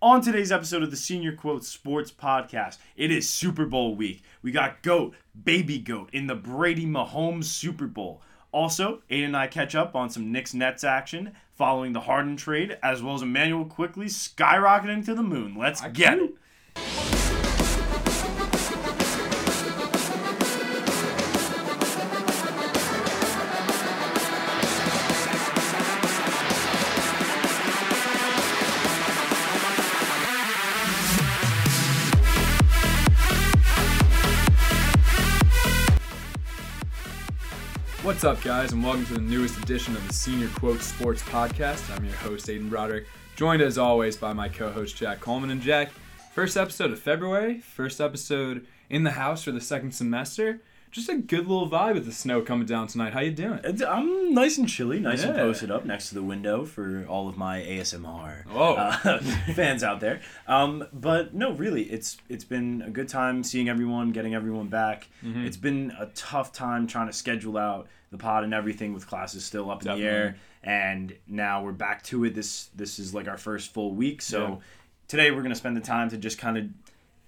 On today's episode of the Senior Quote Sports Podcast, it is Super Bowl week. We got GOAT, Baby GOAT in the Brady Mahomes Super Bowl. Also, Aiden and I catch up on some Knicks Nets action following the Harden trade, as well as Immanuel Quickley skyrocketing to the moon. Let's get it. Up, guys, and welcome to the newest edition of the Senior Quote Sports Podcast. I'm your host, Aiden Broderick, joined as always by my co host, Jack Coleman. And Jack, first episode of February, first episode in the house for the second semester. Just a good little vibe with the snow coming down tonight. How you doing? It's- I'm nice and chilly, nice and Yeah. posted up next to the window for all of my ASMR Whoa. uh, fans out there. Um, but no, really, it's it's been a good time seeing everyone, getting everyone back. Mm-hmm. It's been a tough time trying to schedule out the pod and everything with classes still up in the air, and now we're back to it. This this is like our first full week, so Yeah. today we're gonna spend the time to just kind of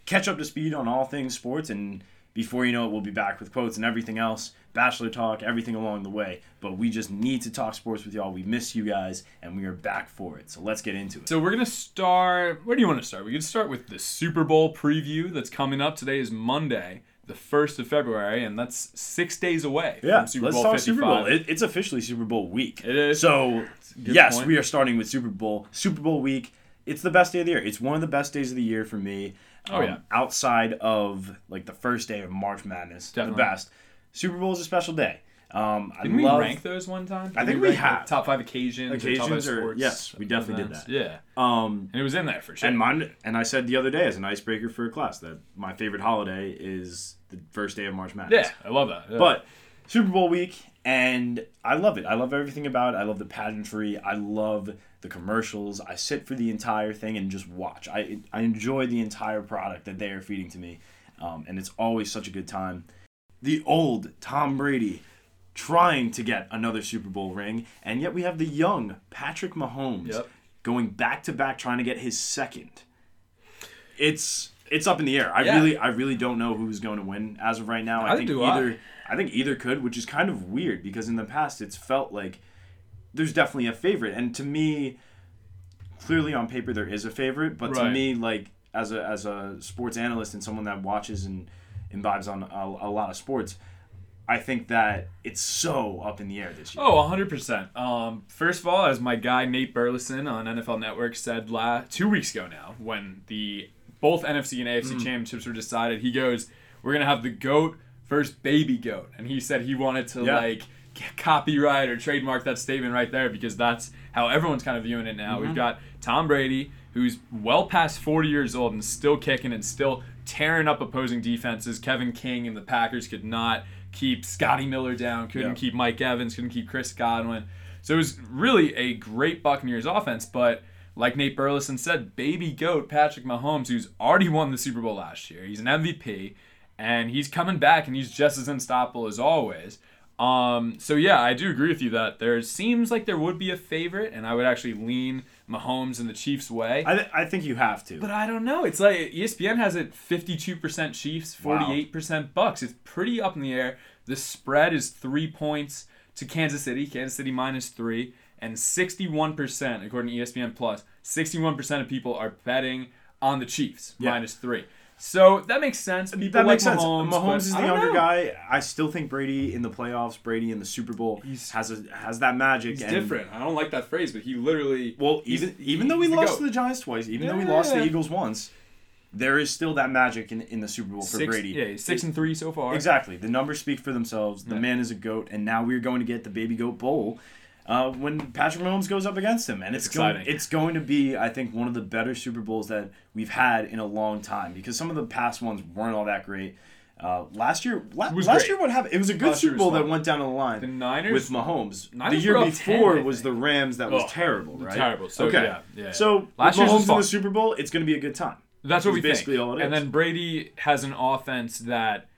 catch up to speed on all things sports and before you know it we'll be back with quotes and everything else bachelor talk everything along the way but we just need to talk sports with y'all we miss you guys and we are back for it so let's get into it So we're gonna start. Where do you want to start? We can start with the Super Bowl preview that's coming up. Today is Monday, the first of February, and that's six days away yeah from Super let's Bowl talk 55. super bowl it, it's officially super bowl week It is. so yes point. we are starting with super bowl super bowl week it's the best day of the year it's one of the best days of the year for me Um, Oh, yeah. outside of like the first day of march madness Definitely. the best super bowl is a special day um, I Didn't we love, rank those one time? I think we like, have. top five occasions, or Occasions or- sports. yes, we definitely did that. Yeah, um, and it was in there for sure. And mine, and I said the other day as an icebreaker for a class that my favorite holiday is the first day of March Madness. yeah, I love that. Yeah. But Super Bowl week, and I love it. I love everything about it. I love the pageantry. I love the commercials. I sit for the entire thing and just watch. I I enjoy the entire product that they are feeding to me, um, and it's always such a good time. The old Tom Brady trying to get another Super Bowl ring, and yet we have the young Patrick Mahomes Yep. going back to back trying to get his second. It's it's up in the air. I Yeah. really I really don't know who's going to win as of right now. I Neither think do I. either I think either could, which is kind of weird because in the past it's felt like there's definitely a favorite, and to me, clearly on paper there is a favorite, but to me, like as a as a sports analyst and someone that watches and imbibes on a, a lot of sports, I think that it's so up in the air this year. oh, 100 percent. Um, first of all, as my guy Nate Burleson on NFL Network said la- two weeks ago now, when the both NFC and AFC Mm. championships were decided, he goes, "We're gonna have the goat versus baby goat," and he said he wanted to Yeah. like copyright or trademark that statement right there because that's how everyone's kind of viewing it now. Mm-hmm. We've got Tom Brady, who's well past 40 years old and still kicking and still tearing up opposing defenses. Kevin King and the Packers could not keep Scotty Miller down, couldn't Yeah. keep Mike Evans, couldn't keep Chris Godwin. So it was really a great Buccaneers offense, but like Nate Burleson said, baby goat Patrick Mahomes, who's already won the Super Bowl last year. He's an MVP, and he's coming back, and he's just as unstoppable as always. Um, so yeah, I do agree with you that there seems like there would be a favorite, and I would actually lean Mahomes in the Chiefs' way. I, th- I think you have to. But I don't know. It's like ESPN has it 52% Chiefs, 48% Bucs. It's pretty up in the air. The spread is three points to Kansas City. Kansas City minus three. And 61%, according to ESPN Plus, 61% of people are betting on the Chiefs Yeah. minus three. So that makes sense. People that like makes sense. Mahomes, Mahomes, is the younger know. guy. I still think Brady in the playoffs, Brady in the Super Bowl He's- has a has that magic. He's different. I don't like that phrase, but he literally. Well, even even though we lost to the Giants twice, even though we Yeah. lost to the Eagles once, there is still that magic in, in the Super Bowl for six, Brady. Yeah, six and three so far. Exactly. The numbers speak for themselves. The Yeah. man is a goat, and now we're going to get the baby goat bowl. Uh, when Patrick Mahomes goes up against him, and it's, It's going, exciting. it's going to be, I think, one of the better Super Bowls that we've had in a long time because some of the past ones weren't all that great. Uh, last year, la- last great. year, what happened? It was a good Last Super Bowl that went down the line The Niners with Mahomes. Niners the year up 10, before was the. Rams that was terrible, right? terrible. So, okay. yeah, yeah. So Last with Mahomes in the. Super Bowl, it's going to be a good time. That's what we basically think. all it and then Brady has an offense that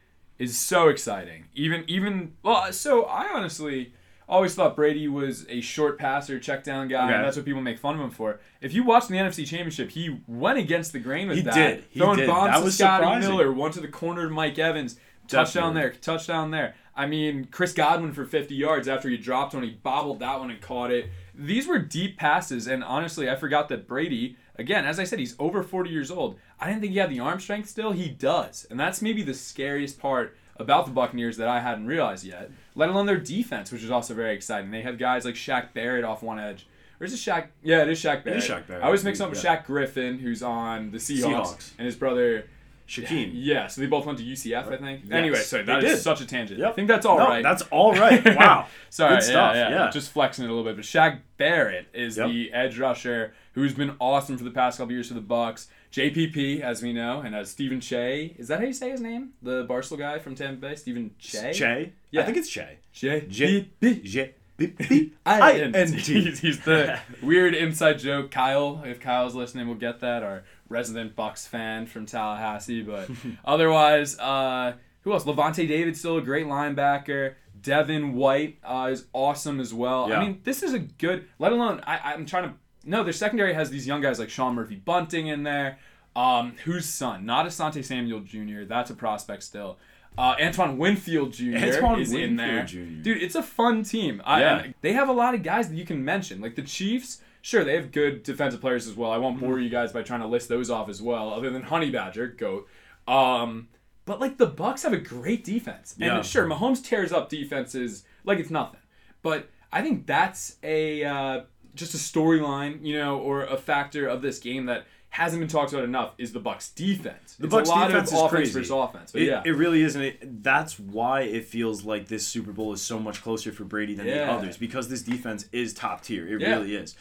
is so exciting. Even even well, so I honestly always thought Brady was a short passer, check down guy, Okay. and that's what people make fun of him for. If you watch the NFC Championship, he went against the grain with He that. did. He Throwing did. bombs That to Scotty surprising. Miller, one to the corner to Mike Evans, touchdown Definitely. there, touchdown there. I mean, Chris Godwin for 50 yards after he dropped one, he bobbled that one and caught it. These were deep passes, and honestly, I forgot that Brady, again, as I said, he's over 40 years old. I didn't think he had the arm strength still. He does. And that's maybe the scariest part about the Buccaneers that I hadn't realized yet, let alone their defense, which is also very exciting. They have guys like Shaq Barrett off one edge. Or is it Shaq? Yeah, it is Shaq Barrett. is Shaq Barrett, I always mix up with yeah. Shaq Griffin, who's on the Seahawks, Seahawks. and his brother. Shaquem. Yeah, so they both went to UCF, I think. Yes, anyway, so that is such a tangent. Yep. I think that's all no, right. That's all right. Wow. Sorry, Good stuff, Yeah, yeah, yeah. Just flexing it a little bit. But Shaq Barrett is Yep. the edge rusher who's been awesome for the past couple years for the Bucs. JPP, as we know, and as Stephen Che. Is that how you say his name? The Barstool guy from Tampa Bay, Stephen Che. Che. Yeah. I think it's Che. Che. J. J. B. B. I I. N N. T. T. He's, he's the weird inside joke. Kyle, if Kyle's listening, will get that. Our resident Bucs fan from Tallahassee. But otherwise, uh, who else? Lavonte David still a great linebacker. Devin White uh, is awesome as well. Yeah. I mean, this is a good. Let alone, I, I'm trying to. No, their secondary has these young guys like Sean Murphy Bunting in there. Um, whose son? Not Asante Samuel Jr. That's a prospect still. Uh, Antoine Winfield Jr. Antoine is in there. Winfield Jr.. Dude, it's a fun team. I, Yeah. they have a lot of guys that you can mention. Like the Chiefs, sure, they have good defensive players as well. I won't bore you guys by trying to list those off as well, other than Honey Badger, GOAT. Um, but like the Bucs have a great defense. And Yeah. sure, Mahomes tears up defenses like it's nothing. But I think that's a uh, just a storyline, you know, or a factor of this game that hasn't been talked about enough is the Bucs defense. The it's Bucs a lot defense of is offense crazy. versus offense. But It, yeah. it really is, and it, that's why it feels like this Super Bowl is so much closer for Brady than the others because this defense is top tier. It Yeah. really is.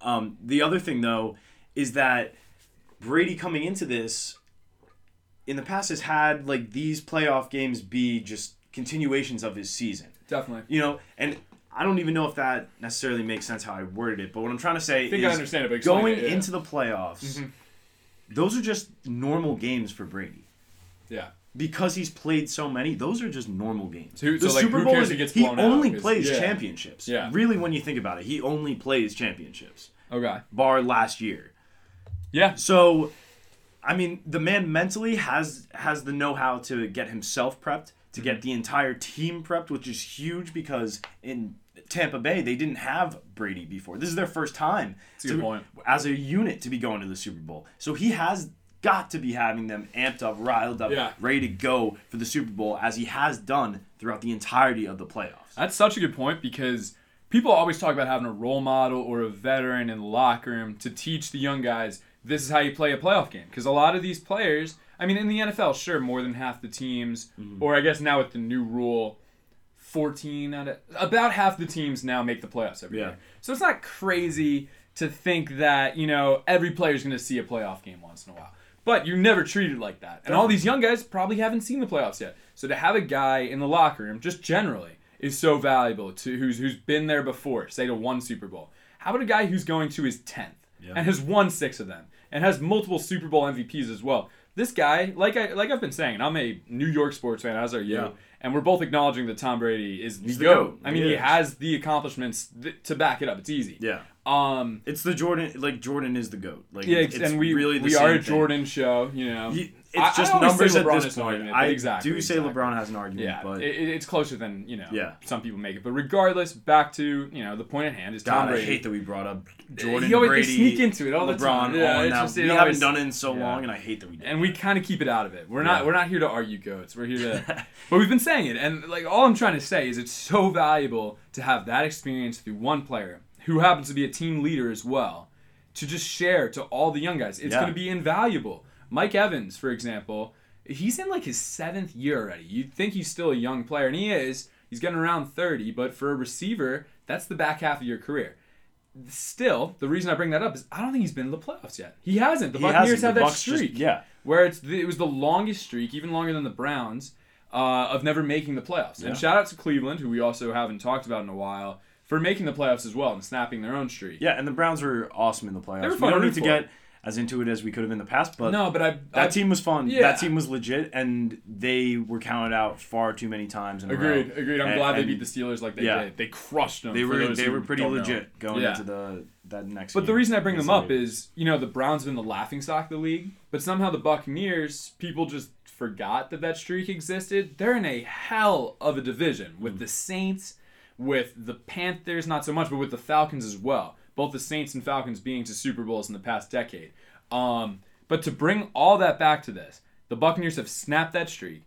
Um, the other thing though is that Brady coming into this in the past has had like these playoff games be just continuations of his season. Definitely. You know, and I don't even know if that necessarily makes sense how I worded it, but what I'm trying to say I think is I understand it, but going it, yeah. into the playoffs, Mhm. those are just normal games for Brady Yeah. because he's played so many, those are just normal games. So the so, Super who Bowl is he he blown out? plays yeah. championships. Yeah. Really, when you think about it, he only plays championships, Okay. bar last year. Yeah. So, I mean, the man mentally has has the know how to get himself prepped, to Mm-hmm. get the entire team prepped, which is huge because in Tampa Bay they didn't have Brady before. This is their first time to- as a unit to be going to the Super Bowl. So he has got to be having them amped up, riled up, Yeah. ready to go for the Super Bowl as he has done throughout the entirety of the playoffs. That's such a good point because people always talk about having a role model or a veteran in the locker room to teach the young guys this is how you play a playoff game. Because a lot of these players, I mean, in the NFL, sure, more than half the teams, Mm-hmm. or I guess now with the new rule, 14 out of about half the teams now make the playoffs every Yeah. year. So it's not crazy to think that, you know, every player's going to see a playoff game once in a while. But you're never treated like that. And all these young guys probably haven't seen the playoffs yet. So to have a guy in the locker room, just generally, is so valuable to who's who's been there before, say to one Super Bowl. How about a guy who's going to his 10th Yeah. and has won 6 of them and has multiple Super Bowl MVPs as well. This guy, like I like I've been saying, I'm a New York sports fan, as are you, Yeah. And we're both acknowledging that Tom Brady is the He's the goat. GOAT. I mean, He he has the accomplishments th- to back it up. It's easy. Yeah. Um. It's the Jordan, like Jordan is the goat. Like Yeah, it's, and we really the we are a thing. Jordan show. You know. He- I- it's just I numbers at LeBron this point. argument, I exactly, do say exactly. LeBron has an argument, Yeah, but it, it- it's closer than you know. Yeah. Some people make it, but regardless, back to you know the point at hand is Tom God, I hate that we brought up Jordan, always- they sneak into it all the time. Yeah, it's that. just- it we always- haven't done it in so yeah. long, and I hate that we did. and we kind of keep it out of it. We're not Yeah. we're not here to argue goats. We're here to, but we've been saying it, and like all I'm trying to say is it's so valuable to have that experience through one player who happens to be a team leader as well, to just share to all the young guys. It's Yeah. going to be invaluable. Mike Evans, for example, he's in like his seventh year already. You'd think he's still a young player, and he is. He's getting around 30, but for a receiver, that's the back half of your career. Still, the reason I bring that up is I don't think he's been in the playoffs yet. He hasn't. The He Buccaneers have that Bucs just- streak yeah. where it's the, it was the longest streak, even longer than the Browns, uh, of never making the playoffs. Yeah. And shout out to Cleveland, who we also haven't talked about in a while, for making the playoffs as well and snapping their own streak. Yeah, and the Browns were awesome in the playoffs. They were fun to don't need to get as into it as we could have in the past. But no, but I that I, team was fun. yeah. That team was legit, and they were counted out far too many times. In a row. Agreed, agreed. I'm And- glad they beat the Steelers like they Yeah. did. They crushed them. They were they were pretty don't know. legit going Yeah. into the that next. But the reason I bring them up is, you know, the Browns have been the laughing stock of the league, but somehow the Buccaneers, people just forgot that that streak existed. They're in a hell of a division Mm. with the Saints, with the Panthers, not so much, but with the Falcons as well. Both the Saints and Falcons being to Super Bowls in the past decade. Um, but to bring all that back to this, the Buccaneers have snapped that streak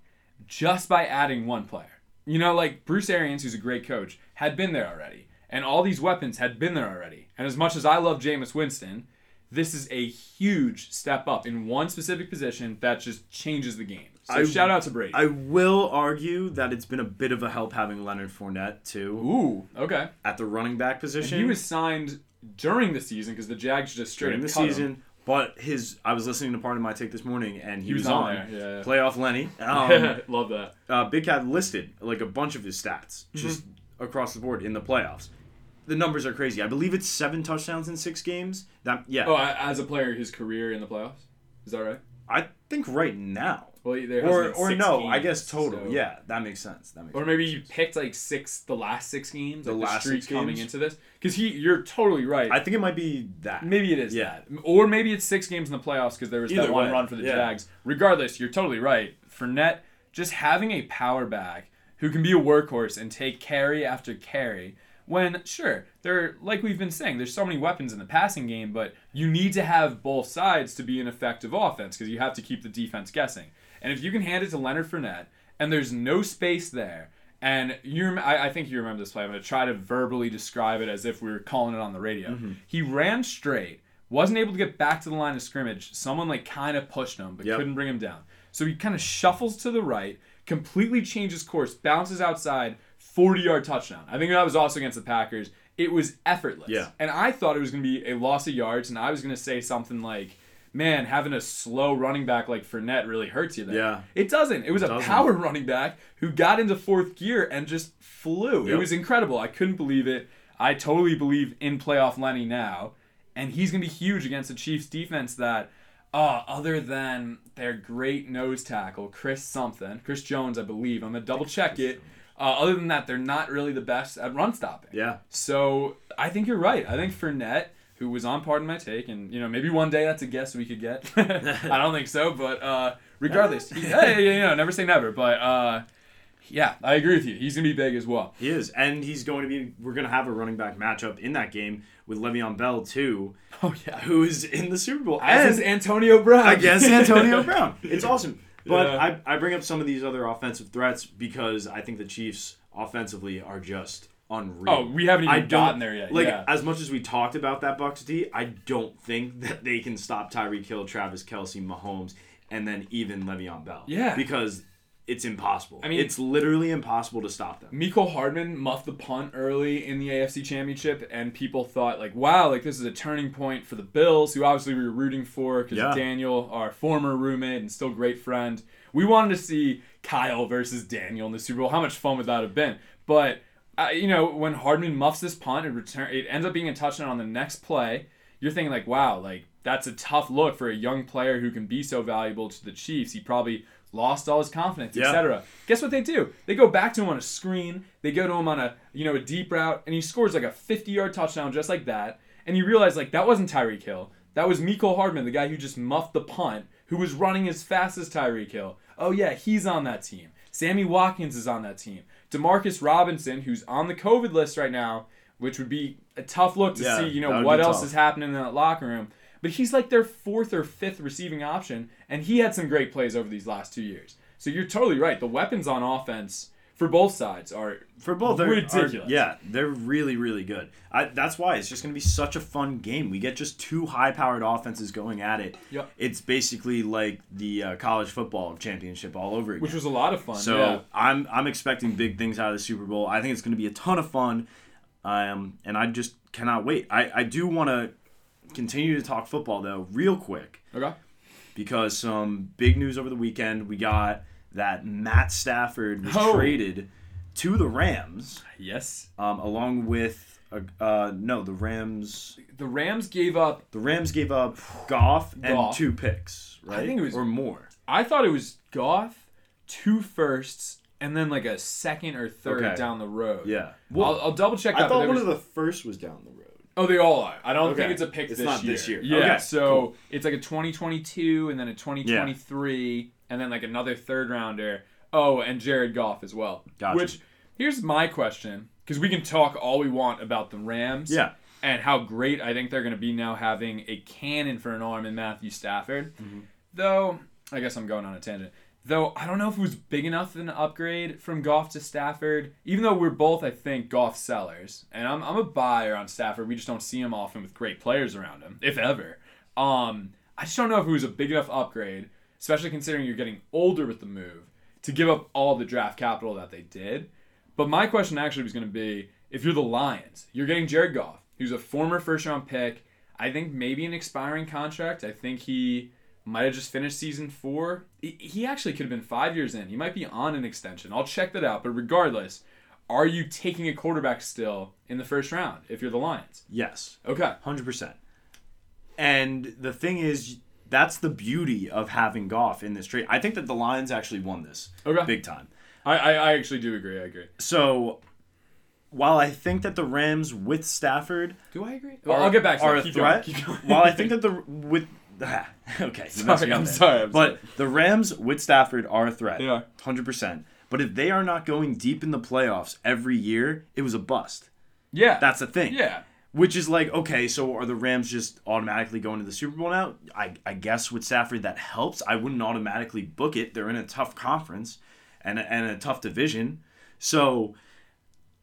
just by adding one player. You know, like Bruce Arians, who's a great coach, had been there already. And all these weapons had been there already. And as much as I love Jameis Winston, this is a huge step up in one specific position that just changes the game. So I- shout out to Brady. I will argue that it's been a bit of a help having Leonard Fournette too Ooh, okay. at the running back And position he was signed during the season because the Jags just straight during the cut him. season. But his, I was listening to Pardon My Take this morning, and he, He was was, on on, yeah, yeah. playoff Lenny. Um, love that. uh, Big Cat listed like a bunch of his stats just across the board in the playoffs. The numbers are crazy. I believe it's seven touchdowns in six games. That yeah, Oh, as a player, his career in the playoffs? Is that right? I think right now, Well, there or or no, I guess total. so- Yeah, that makes sense. That makes Or maybe you picked like six, the last six games, The like last streak six coming into this. Because he, you're totally right. I think it might be that. Maybe it is Yeah. that. Or maybe it's six games in the playoffs because there was that one way, run for the yeah. Jags. Regardless, you're totally right. Fournette, just having a power back who can be a workhorse and take carry after carry. When, sure, there, like we've been saying, there's so many weapons in the passing game, but you need to have both sides to be an effective offense because you have to keep the defense guessing. And if you can hand it to Leonard Fournette and there's no space there, and you, I, I think you remember this play. I'm going to try to verbally describe it as if we were calling it on the radio. Mm-hmm. He ran straight, wasn't able to get back to the line of scrimmage. Someone like kind of pushed him, but Yep. couldn't bring him down. So he kind of shuffles to the right, completely changes course, bounces outside, 40 yard touchdown. I think that was also against the Packers. It was effortless. Yeah. And I thought it was going to be a loss of yards, and I was going to say something like, man, having a slow running back like Fournette really hurts you there. Yeah. It doesn't. It was a doesn't. power running back who got into fourth gear and just flew. It was incredible. I couldn't believe it. I totally believe in playoff Lenny now. And he's going to be huge against the Chiefs defense that, uh, other than their great nose tackle, Chris something, Chris Jones, I believe. I'm going to double check it. Uh, other than that, they're not really the best at run stopping. Yeah. So I think you're right. I think Fournette, who was on Pardon My Take, and you know maybe one day that's a guess we could get. I don't think so, but uh, regardless, he, hey, you know, never say never. But uh, yeah, I agree with you. He's gonna be big as well. He is, and he's going to be. We're going to have a running back matchup in that game with Le'Veon Bell too, Oh yeah, who is in the Super Bowl as is Antonio Brown I guess Antonio Brown. It's awesome. But Yeah. I, I bring up some of these other offensive threats because I think the Chiefs offensively are just unreal. Oh, we haven't even gotten there yet. Like yeah. as much as we talked about that Bucs D, I don't think that they can stop Tyreek Hill, Travis Kelce, Mahomes, and then even Le'Veon Bell. Yeah. because it's impossible. I mean- it's literally impossible to stop them. Mecole Hardman muffed the punt early in the AFC Championship, and people thought like, "Wow, like this is a turning point for the Bills, who obviously we were rooting for because Yeah. Daniel, our former roommate and still great friend, we wanted to see Kyle versus Daniel in the Super Bowl. How much fun would that have been? But uh, you know, when Hardman muffs this punt, it return, it ends up being a touchdown on the next play. You're thinking like, "Wow, like that's a tough look for a young player who can be so valuable to the Chiefs." He probably lost all his confidence, Yeah. etc. Guess what they do? They go back to him on a screen. They go to him on a you know a deep route, and he scores like a 50 yard touchdown just like that. And you realize like that wasn't Tyreek Hill. That was Mecole Hardman, the guy who just muffed the punt, who was running as fast as Tyreek Hill. Oh yeah, he's on that team. Sammy Watkins is on that team. Demarcus Robinson, who's on the COVID list right now, which would be a tough look to Yeah, see, you know, what else tough. is happening in that locker room. But he's like their fourth or fifth receiving option, and he had some great plays over these last two years. So you're totally right. The weapons on offense for both sides are For both, they're ridiculous. are- yeah, they're really, really good. I, that's why it's just going to be such a fun game. We get just two high-powered offenses going at it. Yep. It's basically like the uh, college football championship all over again. which was a lot of fun. so yeah. I'm I'm expecting big things out of the Super Bowl. I think it's going to be a ton of fun, um, and I just cannot wait. I I do want to continue to talk football though, real quick Okay. because some big news over the weekend. We got that Matt Stafford was Oh. traded to the Rams Yes. um, along with Uh, uh, no, the Rams. The Rams gave up. The Rams gave up Goff and Goff. two picks, right? I think it was- or more. I thought it was Goff, two firsts, and then like a second or third Okay. down the road. Yeah. I'll, I'll double check that. I thought one was- of the first was down the road. Oh, they all are. I don't Okay. think it's a pick It's this not year. this year. Yeah. Okay, So cool. it's like a 2022 and then a 2023 and then like another third rounder. Oh, and Jared Goff as well. Gotcha. Which here's my question because we can talk all we want about the Rams. Yeah. And how great I think they're going to be now having a cannon for an arm in Matthew Stafford. Mm-hmm. Though, I guess I'm going on a tangent. Though I don't know if it was big enough of an upgrade from Goff to Stafford, even though we're both, I think, Goff sellers. And I'm, I'm a buyer on Stafford. We just don't see him often with great players around him, if ever. Um, I just don't know if it was a big enough upgrade, especially considering you're getting older with the move, to give up all the draft capital that they did. But my question actually was going to be if you're the Lions, you're getting Jared Goff, who's a former first round pick. I think maybe an expiring contract. I think he might have just finished season four. He- actually could have been five years in. He might be on an extension. I'll check that out. But regardless, are you taking a quarterback still in the first round if you're the Lions? Yes. Okay. Hundred percent. And the thing is, that's the beauty of having Goff in this trade. I think that the Lions actually won this Okay. big time. I, I, I actually do agree. I agree. So, while I think that the Rams with Stafford Do I agree? Well, are, I'll get back to are that. a Keep threat, Going. Keep going. while I think that the with okay, you messed Sorry, me I'm sorry, I'm but the Rams with Stafford are a threat. They are. hundred percent. But if they are not going deep in the playoffs every year, it was a bust. yeah. That's the thing. yeah. Which is like, okay, so are the Rams just automatically going to the Super Bowl now? I, I guess with Stafford that helps. I wouldn't automatically book it. They're in a tough conference and a, and a tough division. So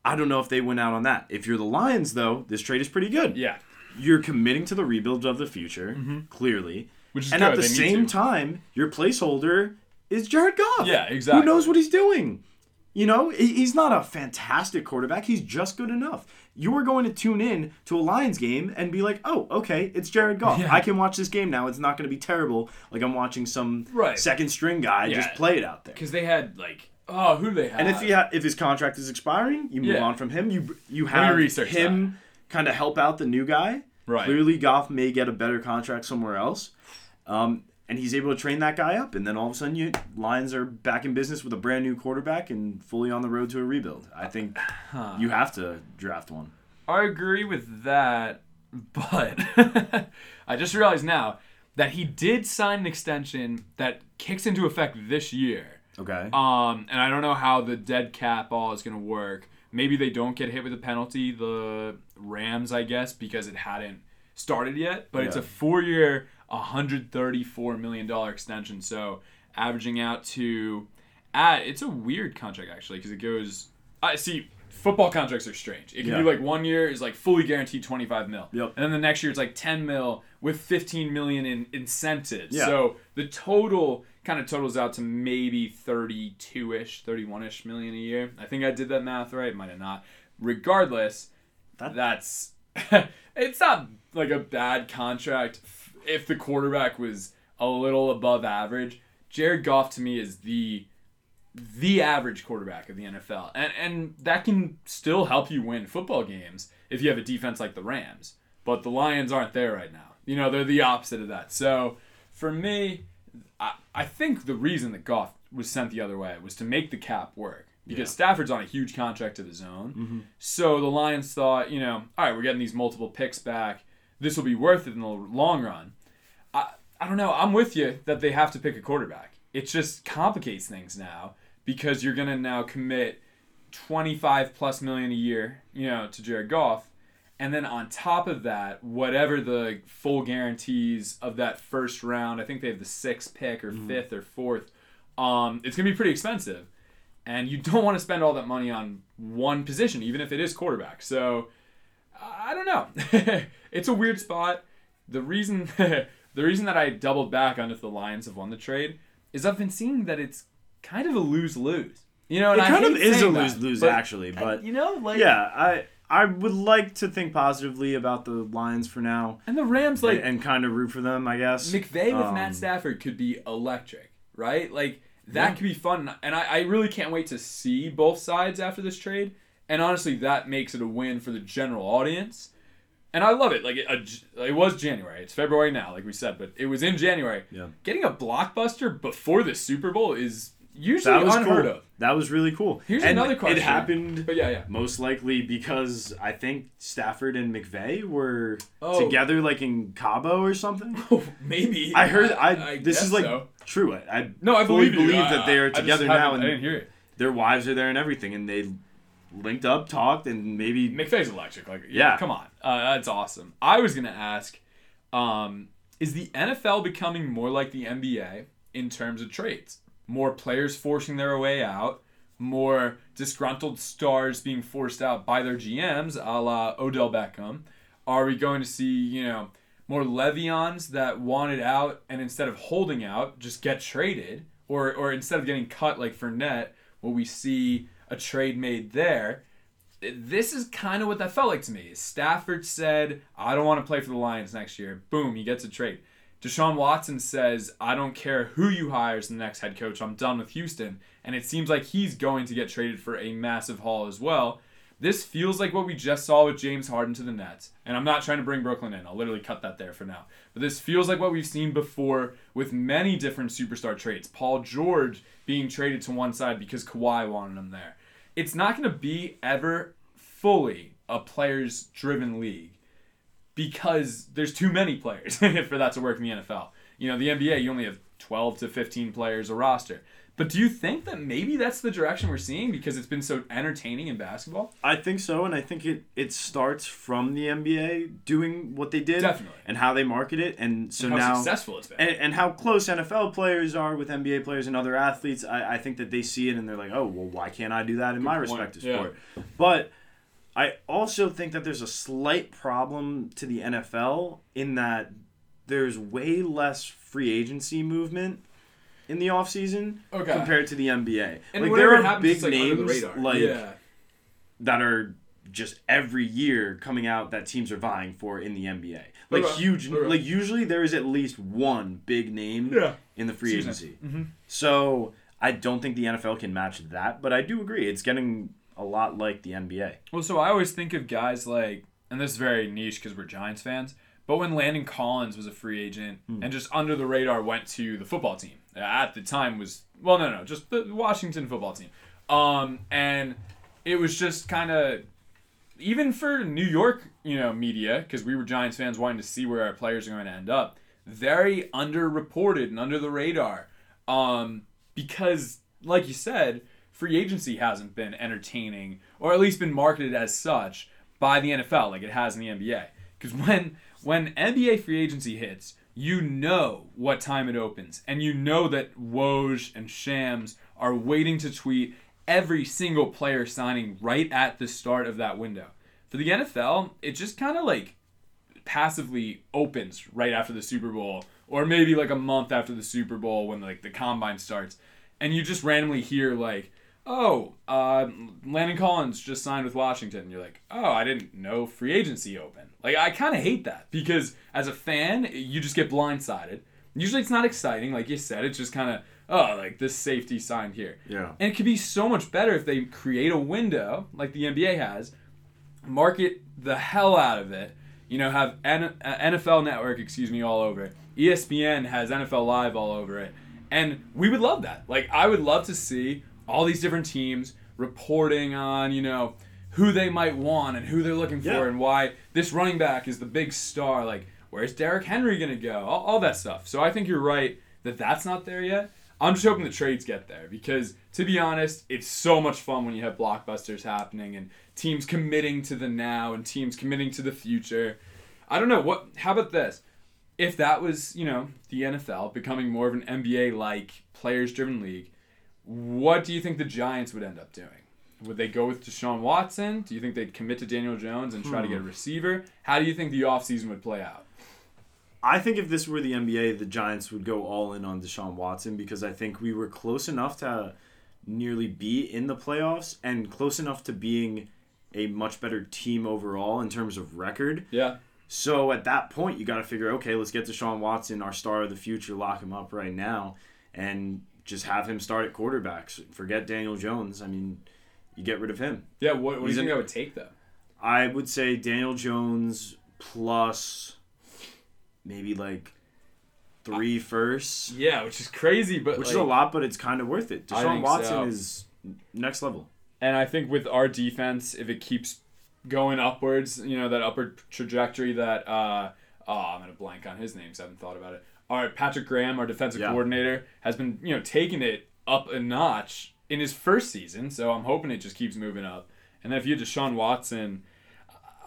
I don't know if they went out on that. If you're the Lions, though, this trade is pretty good. Yeah. You're committing to the rebuild of the future, clearly. Mm-hmm. Which is and good. at the They same time, your placeholder is Jared Goff. Yeah, exactly. Who knows what he's doing? You know, he's not a fantastic quarterback. He's just good enough. You are going to tune in to a Lions game and be like, oh, okay, it's Jared Goff. Yeah. I can watch this game now. It's not going to be terrible like I'm watching some Right. second string guy Yeah. just play it out there. Because they had like oh who do they have? And if he ha- if his contract is expiring, you move Yeah. on from him. You you have him kind of help out the new guy. Right. Clearly, Goff may get a better contract somewhere else, um, and he's able to train that guy up. And then all of a sudden, you Lions are back in business with a brand new quarterback and fully on the road to a rebuild. I think you have to draft one. I agree with that, but I just realized now that he did sign an extension that kicks into effect this year. Okay. Um, and I don't know how the dead cap all is going to work. Maybe they don't get hit with a penalty, the Rams, I guess, because it hadn't started yet. But it's a four-year, $134 million extension. So averaging out to, at, it's a weird contract actually because it goes. I see. Football contracts are strange. It can Yeah. be like one year is like fully guaranteed 25 mil. Yep. And then the next year it's like 10 mil with 15 million in incentives. Yeah. So the total kind of totals out to maybe 32ish, 31ish million a year. I think I did that math right, might have not. Regardless, That- that's it's not like a bad contract if the quarterback was a little above average. Jared Goff to me is the the average quarterback of the NFL. And and that can still help you win football games if you have a defense like the Rams. But the Lions aren't there right now. You know, they're the opposite of that. So for me, I, I think the reason that Goff was sent the other way was to make the cap work. Because Stafford's on a huge contract of his own. Mm-hmm. So the Lions thought, you know, all right, we're getting these multiple picks back. This will be worth it in the long run. I, don't know. I'm with you that they have to pick a quarterback. It just complicates things now because you're going to now commit 25 plus million a year, you know, to Jared Goff. And then on top of that, whatever the full guarantees of that first round, I think they have the sixth pick or fifth or fourth, um, it's going to be pretty expensive. And you don't want to spend all that money on one position, even if it is quarterback. So I don't know. it's a weird spot. The reason the reason that I doubled back on if the Lions have won the trade is I've been seeing that it's kind of a lose lose. You know, and it I kind of is a lose lose actually, but you know, like yeah, I I would like to think positively about the Lions for now and the Rams like and, and kind of root for them. I guess McVay with Um, Matt Stafford could be electric, right? Like that could be fun, and I, I really can't wait to see both sides after this trade And honestly, that makes it a win for the general audience. And I love it. Like it, uh, a, it was January. It's February now, like we said, but it was in January. Yeah. Getting a blockbuster before the Super Bowl is usually That was unheard cool. of. That was really cool. Here's and another question. It happened But yeah, yeah. most likely because I think Stafford and McVay were Oh. together, like in Cabo or something. Oh, maybe. I heard. I, this guess is like so. true. I, I no, I fully believe believe that they are together now, I and didn't hear it. their wives are there and everything, and they linked up, talked, and maybe McVay's electric. Like, Yeah. come on, uh, that's awesome. I was gonna ask, um, is the NFL becoming more like the NBA in terms of trades? More players forcing their way out, more disgruntled stars being forced out by their GMs, a la Odell Beckham. Are we going to see, you know, more Le'Veons that wanted out and instead of holding out, just get traded? Or, or instead of getting cut like Fournette, will we see a trade made there? this is kind of what that felt like to me. Stafford said, I don't want to play for the Lions next year. Boom, he gets a trade. Deshaun Watson says, I don't care who you hire as the next head coach. I'm done with Houston. And it seems like he's going to get traded for a massive haul as well. This feels like what we just saw with James Harden to the Nets. And I'm not trying to bring Brooklyn in. I'll literally cut that there for now. But this feels like what we've seen before with many different superstar trades. Paul George being traded to one side because Kawhi wanted him there it's not going to be ever fully a players driven league because there's too many players for that to work in the NFL. You know, the NBA, you only have 12 to 15 players a roster. But do you think that maybe that's the direction we're seeing because it's been so entertaining in basketball? I think so, and I think it it starts from the NBA doing what they did, Definitely. and how they market it, and so How now successful it's been. and, and how close NFL players are with NBA players and other athletes. I, I think that they see it and they're like, oh, well, why can't I do that in my point. respective Yeah. sport? But I also think that there's a slight problem to the NFL in that there's way less free agency movement in the offseason Okay. compared to the NBA. and like there are happens, big like, names like yeah. that are just every year coming out that teams are vying for in the NBA. Like Okay. huge Okay. like usually there is at least one big name Yeah. in the free Season. agency. Mm-hmm. So I don't think the NFL can match that, but I do agree it's getting a lot like the NBA. Well, so I always think of guys like, and this is very niche because we're Giants fans, but when Landon Collins was a free agent and just under the radar went to the football team, at the time was, well, no, no, just the Washington football team. Um, and it was just kind of, even for New York, you know, media, because we were Giants fans wanting to see where our players are going to end up, very underreported and under the radar. Um, because, like you said, free agency hasn't been entertaining, or at least been marketed as such by the NFL, like it has in the NBA. Because when when NBA free agency hits, you know what time it opens, and you know that Woj and Shams are waiting to tweet every single player signing right at the start of that window. For the NFL, it just kind of like passively opens right after the Super Bowl, or maybe like a month after the Super Bowl when like the combine starts, and you just randomly hear like, "Oh, uh, Landon Collins just signed with Washington." And you're like, "Oh, I didn't know free agency open." Like I kind of hate that because as a fan, you just get blindsided. Usually it's not exciting, like you said. It's just kind of oh, like this safety signed here. Yeah. And it could be so much better if they create a window like the NBA has, market the hell out of it. You know, have N- uh, NFL Network, excuse me, all over it. ESPN has NFL Live all over it, and we would love that. Like, I would love to see all these different teams reporting on, you know, who they might want and who they're looking for Yeah. and why this running back is the big star. Like, where's Derrick Henry gonna go? All, all that stuff. So I think you're right that that's not there yet. I'm just hoping the trades get there because, to be honest, it's so much fun when you have blockbusters happening and teams committing to the now and teams committing to the future. I don't know what. How about this? If that was, you know, the NFL becoming more of an NBA-like players-driven league, what do you think the Giants would end up doing? Would they go with Deshaun Watson? Do you think they'd commit to Daniel Jones and try to get a hmm. receiver? How do you think the offseason would play out? I think if this were the NBA, the Giants would go all in on Deshaun Watson because I think we were close enough to nearly be in the playoffs and close enough to being a much better team overall in terms of record. Yeah. So at that point, you got to figure, okay, let's get Deshaun Watson, our star of the future, lock him up right now, and just have him start at quarterbacks. Forget Daniel Jones. I mean, you get rid of him. Yeah, what, what do you think an- that would take though? I would say Daniel Jones plus maybe like three firsts, Yeah, which is crazy, but which is a lot, but it's kind of worth it. I Deshaun Watson so. is next level. And I think with our defense, if it keeps going upwards, you know, that upward trajectory that uh oh, I'm gonna blank on his name, so I haven't thought about it. All right, Patrick Graham, our defensive Yeah. coordinator, has been, you know, taking it up a notch in his first season, so I'm hoping it just keeps moving up. And then if you had Deshaun Watson,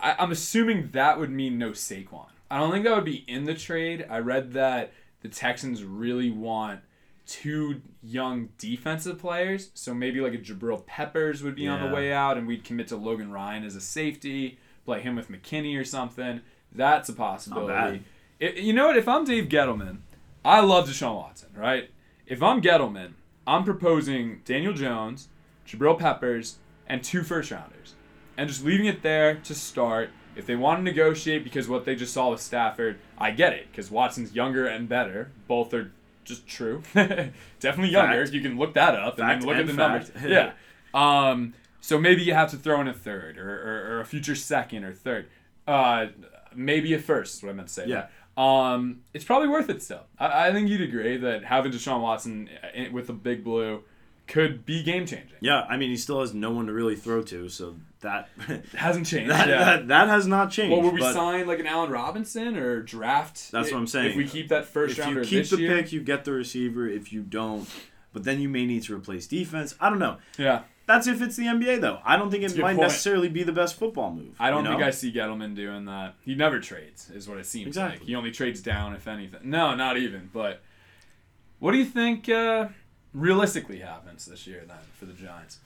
I, I'm assuming that would mean no Saquon. I don't think that would be in the trade. I read that the Texans really want two young defensive players, so maybe like a Jabril Peppers would be on the way out, and we'd commit to Logan Ryan as a safety, play him with McKinney or something. That's a possibility. It- you know what? If I'm Dave Gettleman, I love Deshaun Watson, right? If I'm Gettleman, I'm proposing Daniel Jones, Jabril Peppers, and two first rounders, and just leaving it there to start. If they want to negotiate because what they just saw with Stafford, I get it because Watson's younger and better. Both are just true. Definitely younger. Fact. You can look that up Fact and then look at and the numbers. yeah. Um, so maybe you have to throw in a third or, or, or a future second or third. Uh, maybe a first is what I meant to say. Yeah. Um, it's probably worth it still. I, I think you'd agree that having Deshaun Watson in, with the big blue could be game changing. Yeah, I mean he still has no one to really throw to, so that hasn't changed. that, yeah. that, that has not changed. well, would we sign like an Allen Robinson or draft? That's i- what I'm saying. If we keep that first if you keep the year, pick, you get the receiver. If you don't, but then you may need to replace defense. I don't know. yeah. That's if it's the NBA though. I don't think it might point. necessarily be the best football move. I don't you think know? I see Gettleman doing that. He never trades, is what it seems Exactly. like. He only trades down, if anything. No, not even. But what do you think uh, realistically happens this year then for the Giants?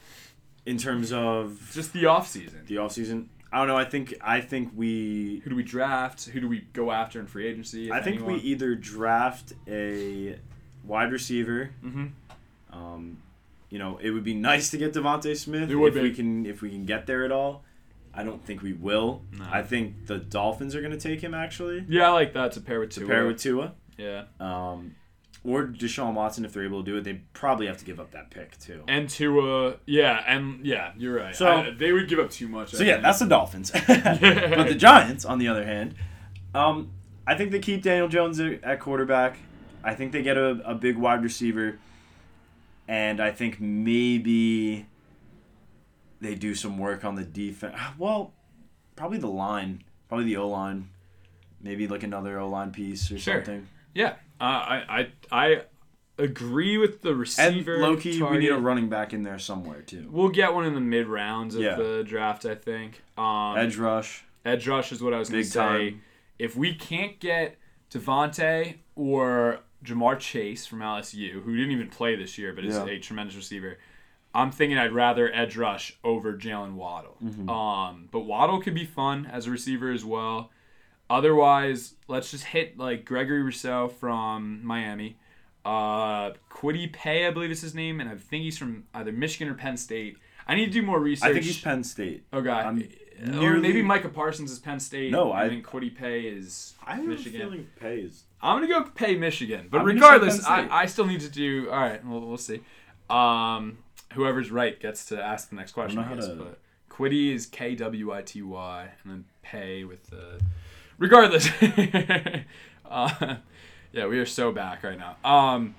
in terms of Just the offseason. the offseason. I don't know. I think I think we Who do we draft? Who do we go after in free agency? I think we either draft a wide receiver. Mhm. Um, you know, it would be nice to get DeVonta Smith It would if be. we can if we can get there at all. I don't think we will. No. I think the Dolphins are going to take him actually Yeah, I like that to pair with Tua. to pair with Tua. yeah, Um, or Deshaun Watson if they're able to do it. They probably have to give up that pick too. and Tua. Yeah, and yeah, you're right. So- I- they would give up too much. So I yeah, think. that's the Dolphins. but the Giants, on the other hand, um, I think they keep Daniel Jones at at quarterback. I think they get a, a big wide receiver, and I think maybe they do some work on the defense. Well, probably the line, probably the O line, maybe like another O line piece or Sure. something. yeah. Uh, I I I agree with the receiver. And receiver. Loki, we need a running back in there somewhere too. We'll get one in the mid rounds of Yeah. the draft, I think. Um, Edge rush, Edge rush is what I was going to big say. time. If we can't get DeVonta or Ja'Marr Chase from LSU, who didn't even play this year but is Yeah. a tremendous receiver, I'm thinking I'd rather edge rush over Jaylen Waddle. Mm-hmm. Um, but Waddle could be fun as a receiver as well. Otherwise, let's just hit like Gregory Rousseau from Miami. Uh, Kwity Paye, I believe is his name, and I think he's from either Michigan or Penn State. I need to do more research. I think he's Penn State. Okay. I'm or maybe Micah Parsons is Penn State. No, I- think Kwity Paye is I have Michigan. a feeling pays. I'm gonna go pay Michigan, but I'm regardless, I, I still need to do. All right, we'll, we'll see. Um, whoever's right gets to ask the next question. know I guess, to- but Kwity is K W I T Y, and then pay with the. Regardless, uh, yeah, we are so back right now. Um,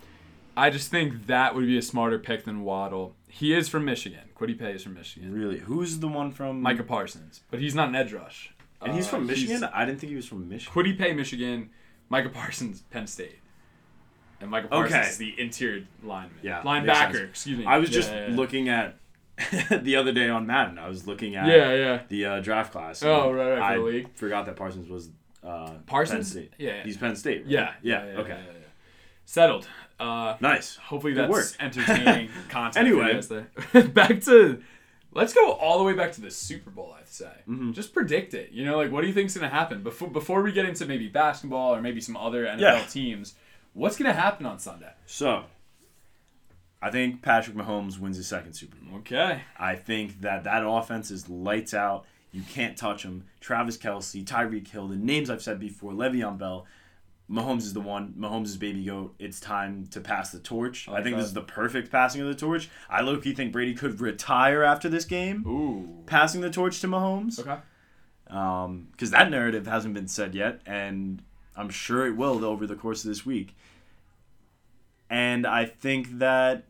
I just think that would be a smarter pick than Waddle. He is from Michigan. Kwity Paye is from Michigan. Really? Who's the one from Micah Parsons, but he's not an edge rush. And he's Uh, from Michigan? I didn't think he was from Michigan. Kwity Paye, Michigan. Micah Parsons, Penn State. And Micah Parsons Okay. is the interior lineman. Yeah, makes Linebacker, excuse me. I was Yeah, just yeah, yeah. looking at the other day on Madden. I was looking at Yeah, yeah. the uh, draft class. Oh, and right, right, for I the league. forgot that Parsons was uh, Parsons? Penn State. Yeah. He's Penn State. Right? Yeah, Yeah. yeah, okay. yeah, yeah. Settled. Uh, Nice. hopefully Good that's work. entertaining content. Anyway. guys there. back to, let's go all the way back to the Super Bowl. I'd say. Mm-hmm. Just predict it. You know, like what do you think's gonna happen before before we get into maybe basketball or maybe some other NFL Yeah. teams? What's gonna happen on Sunday? So, I think Patrick Mahomes wins his second Super Bowl. Okay. I think that that offense is lights out. You can't touch him. Travis Kelce, Tyreek Hill, the names I've said before, Le'Veon Bell. Mahomes is the one. Mahomes is baby goat. It's time to pass the torch. I, like think that. this is the perfect passing of the torch. I low key think Brady could retire after this game, Ooh. passing the torch to Mahomes. Okay. Um, because that narrative hasn't been said yet, and I'm sure it will over the course of this week. And I think that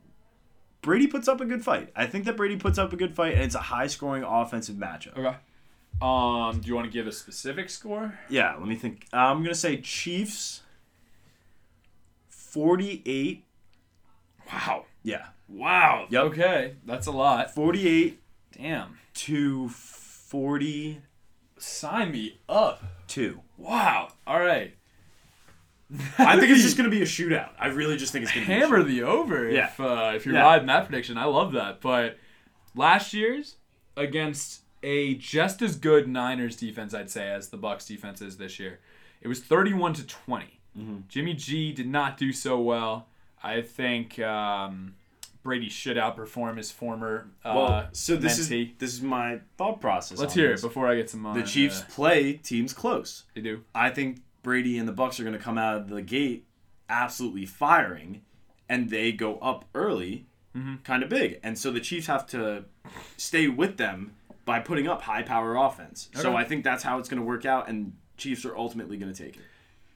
Brady puts up a good fight. I think that Brady puts up a good fight, and it's a high scoring offensive matchup. Okay. Um, do you want to give a specific score? Yeah, let me think. I'm gonna say Chiefs. Forty-eight. Wow. Yeah, Wow. Yep. Okay, that's a lot. forty-eight Damn. to forty-two. Sign me up. To. Wow. All right. I think it's just gonna be a shootout. I really just think it's gonna hammer Be the over Yeah. if uh, if you're Yeah. riding that prediction. I love that. But last year's against a just as good Niners defense, I'd say, as the Bucs defense is this year, it was 31 to 20. Mm-hmm. Jimmy G did not do so well. I think um, Brady should outperform his former uh, well, so this mentee. is this is my thought process. Let's hear this. it before I get some. Uh, The Chiefs uh, play teams close. they do. I think Brady and the Bucs are going to come out of the gate absolutely firing, and they go up early, Mhm. kind of big, and so the Chiefs have to stay with them by putting up high power offense. So I think that's how it's going to work out, and Chiefs are ultimately going to take it.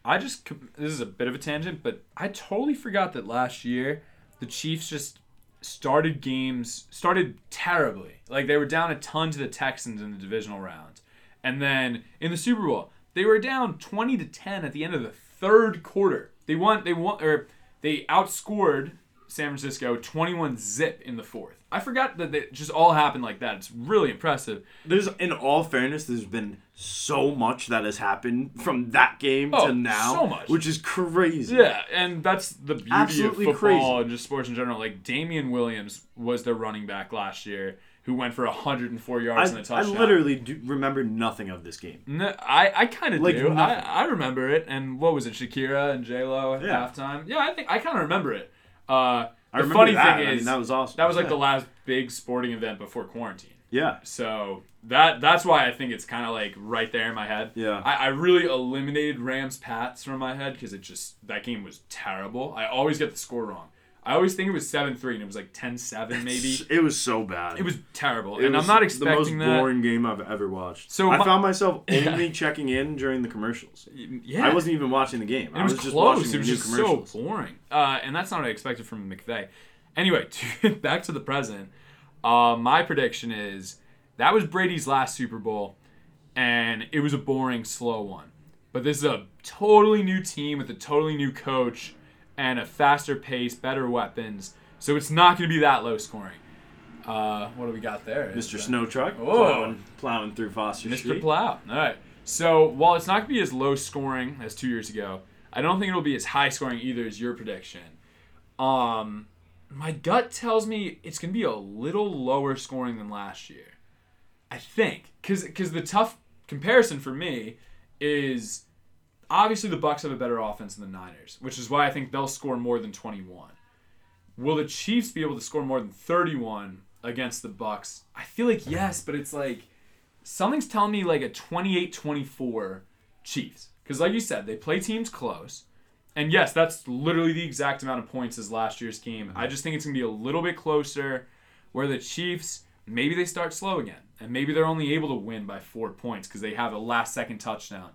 I just this is a bit of a tangent, but I totally forgot that last year the Chiefs just started games started terribly. Like they were down a ton to the Texans in the divisional round. And then in the Super Bowl, they were down 20 to 10 at the end of the third quarter. They won they won or they outscored San Francisco 21 zip in the fourth. I forgot that it just all happened like that. It's really impressive. There's, in all fairness, there's been so much that has happened from that game Oh, to now, so much. which is crazy. Yeah, and that's the beauty Absolutely of football crazy. and just sports in general. Like Damien Williams was their running back last year, who went for 104 yards and a I, I touchdown. I literally do remember nothing of this game. No, I, I kind of Like do. I. I remember it. And what was it, Shakira and J Lo at Yeah. halftime? Yeah, I think I kind of remember it. Uh, I the funny that. thing I is mean, that was awesome. that was like Yeah. the last big sporting event before quarantine. yeah. So that that's why I think it's kind of like right there in my head. Yeah. I, I really eliminated Rams Pats from my head because it just that game was terrible. I always get the score wrong. I always think it was seven three and it was like 10-7 maybe. It was so bad. It was terrible, It and was I'm not expecting the most that. boring game I've ever watched. So I my- found myself only checking in during the commercials. Yeah, I wasn't even watching the game. It I was, was, just close. watching It the was new just so commercials. boring. Uh, and that's not what I expected from McVay. Anyway, to, back to the present. Uh, my prediction is that was Brady's last Super Bowl, and it was a boring, slow one. But this is a totally new team with a totally new coach and a faster pace, better weapons. So it's not going to be that low scoring. Uh, what do we got there? Mr. Snow Truck Oh. plowing, plowing through Foster Mr. Street. Plow. All right. So while it's not going to be as low scoring as two years ago, I don't think it'll be as high scoring either as your prediction. Um, my gut tells me it's going to be a little lower scoring than last year. I think because because the tough comparison for me is obviously the Bucs have a better offense than the Niners, which is why I think they'll score more than 21. Will the Chiefs be able to score more than 31 against the Bucs? I feel like yes, but it's like something's telling me like a 28-24 Chiefs. Cuz like you said, they play teams close. And yes, that's literally the exact amount of points as last year's game. I just think it's going to be a little bit closer where the Chiefs maybe they start slow again and maybe they're only able to win by 4 points cuz they have a last second touchdown.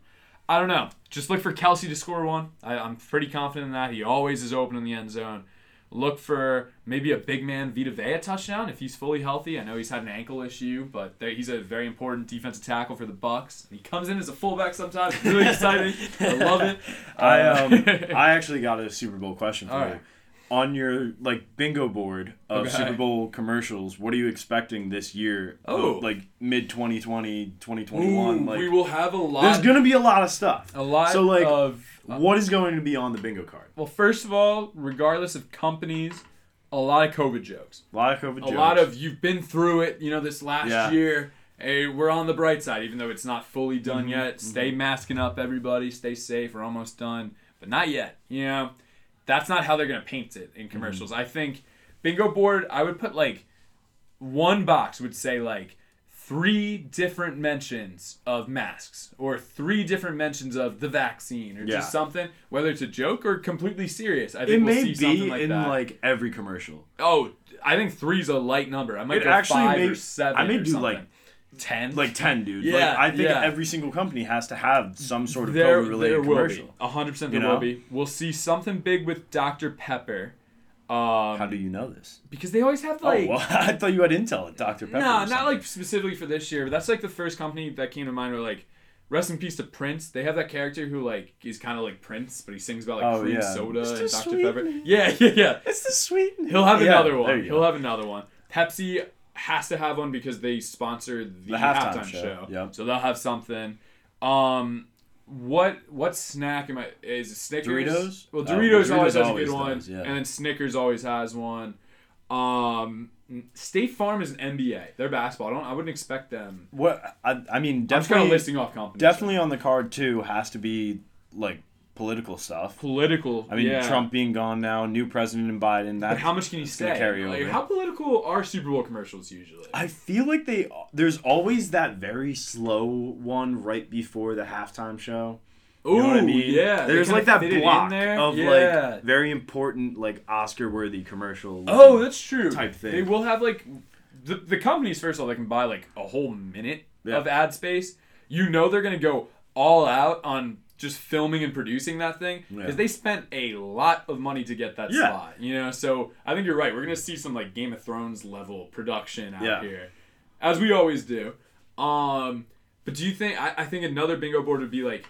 I don't know. Just look for Kelce to score one. I, I'm pretty confident in that. He always is open in the end zone. Look for maybe a big man Vita Vea touchdown if he's fully healthy. I know he's had an ankle issue, but there- he's a very important defensive tackle for the Bucs. He comes in as a fullback sometimes. Really exciting. I love it. I Uh, um I actually got a Super Bowl question for you. On your like bingo board of Okay. Super Bowl commercials, what are you expecting this year? Uh, oh. like mid 2020, 2021? Ooh, like we will have a lot. there's gonna be a lot of stuff. a lot so like of uh, what is going to be on the bingo card? well, first of all, regardless of companies, a lot of COVID jokes. A lot of COVID jokes. a jokes. lot of you've been through it you know this last Yeah. year hey we're on the bright side even though it's not fully done Mm-hmm, yet stay mm-hmm. masking up everybody stay safe we're almost done but not yet you know that's not how they're going to paint it in commercials Mm-hmm. i think bingo board i would put like one box would say like three different mentions of masks or three different mentions of the vaccine or Yeah. just something, whether it's a joke or completely serious. I It think we'll may see something be like in that. like every commercial. oh, I think three's a light number. I might It go actually five may- or seven. I may do, like, something. Ten. Like ten, dude. Yeah, like, I think yeah. every single company has to have some sort of there, COVID related there will commercial. be. A hundred percent You there will know? be. We'll see something big with Dr. Pepper. Um, How do you know this? because they always have like oh, well, I thought you had intel at Dr. Pepper. No, not like specifically for this year, but that's like the first company that came to mind where like rest in peace to Prince. They have that character who like is kind of like Prince, but he sings about like Oh, cream yeah. soda Mr. and Dr. Pepper. Yeah, yeah, yeah. It's the sweet. He'll have Yeah, another one. He'll have another one. Pepsi has to have one because they sponsor the, The halftime halftime, show, show. yep. So they'll have something. Um, what what snack am I? Is it Snickers? Doritos? Well, Oh, Doritos, well, always Doritos has a always good one, yeah. and then Snickers always has one. Um, State Farm is an NBA. They're basketball. I don't. I wouldn't expect them. What I, I mean, I'm just kind of listing off companies. definitely on the card too has to be like political stuff. political. I mean, yeah. Trump being gone now, new president and Biden. That how much can you say? carry Like, over. how political are Super Bowl commercials usually? I feel like they there's always that very slow one right before the halftime show. Ooh, You know I mean? yeah. There's like that block there. of yeah. like very important like Oscar worthy commercial. Oh, that's true. type thing. They will have like the, the companies first of all they can buy like a whole minute Yeah. of ad space. You know they're gonna go all out on just filming and producing that thing because Yeah. they spent a lot of money to get that Yeah. slot. You know, so I think you're right. We're gonna see some like Game of Thrones level production out Yeah. here, as we always do. Um, but do you think I, I think another bingo board would be like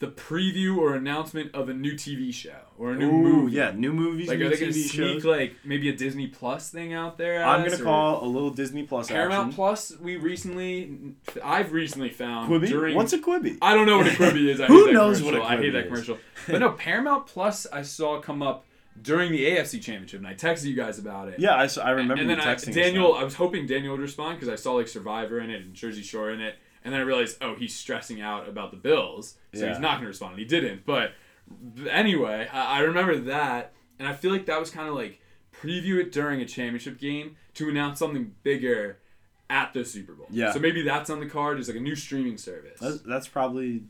the preview or announcement of a new TV show or a new Ooh, movie? yeah, new movies, Like, new are they gonna sneak shows. like maybe a Disney Plus thing out there? I'm gonna call a little Disney Plus Paramount action. Plus. We recently, I've recently found Quibi. during. What's a Quibi? I don't know what a Quibi is. I Who knows what a I hate Quibi that is? commercial. But no, Paramount Plus. I saw come up during the AFC Championship, and I texted you guys about it. Yeah, I remember and you then I, Daniel. I was hoping Daniel would respond because I saw like Survivor in it and Jersey Shore in it, and then I realized, oh, he's stressing out about the Bills, so Yeah. he's not going to respond. And he didn't. But anyway, I, I remember that, and I feel like that was kind of like preview it during a championship game to announce something bigger at the Super Bowl. Yeah. So maybe that's on the card as like a new streaming service. That's, that's probably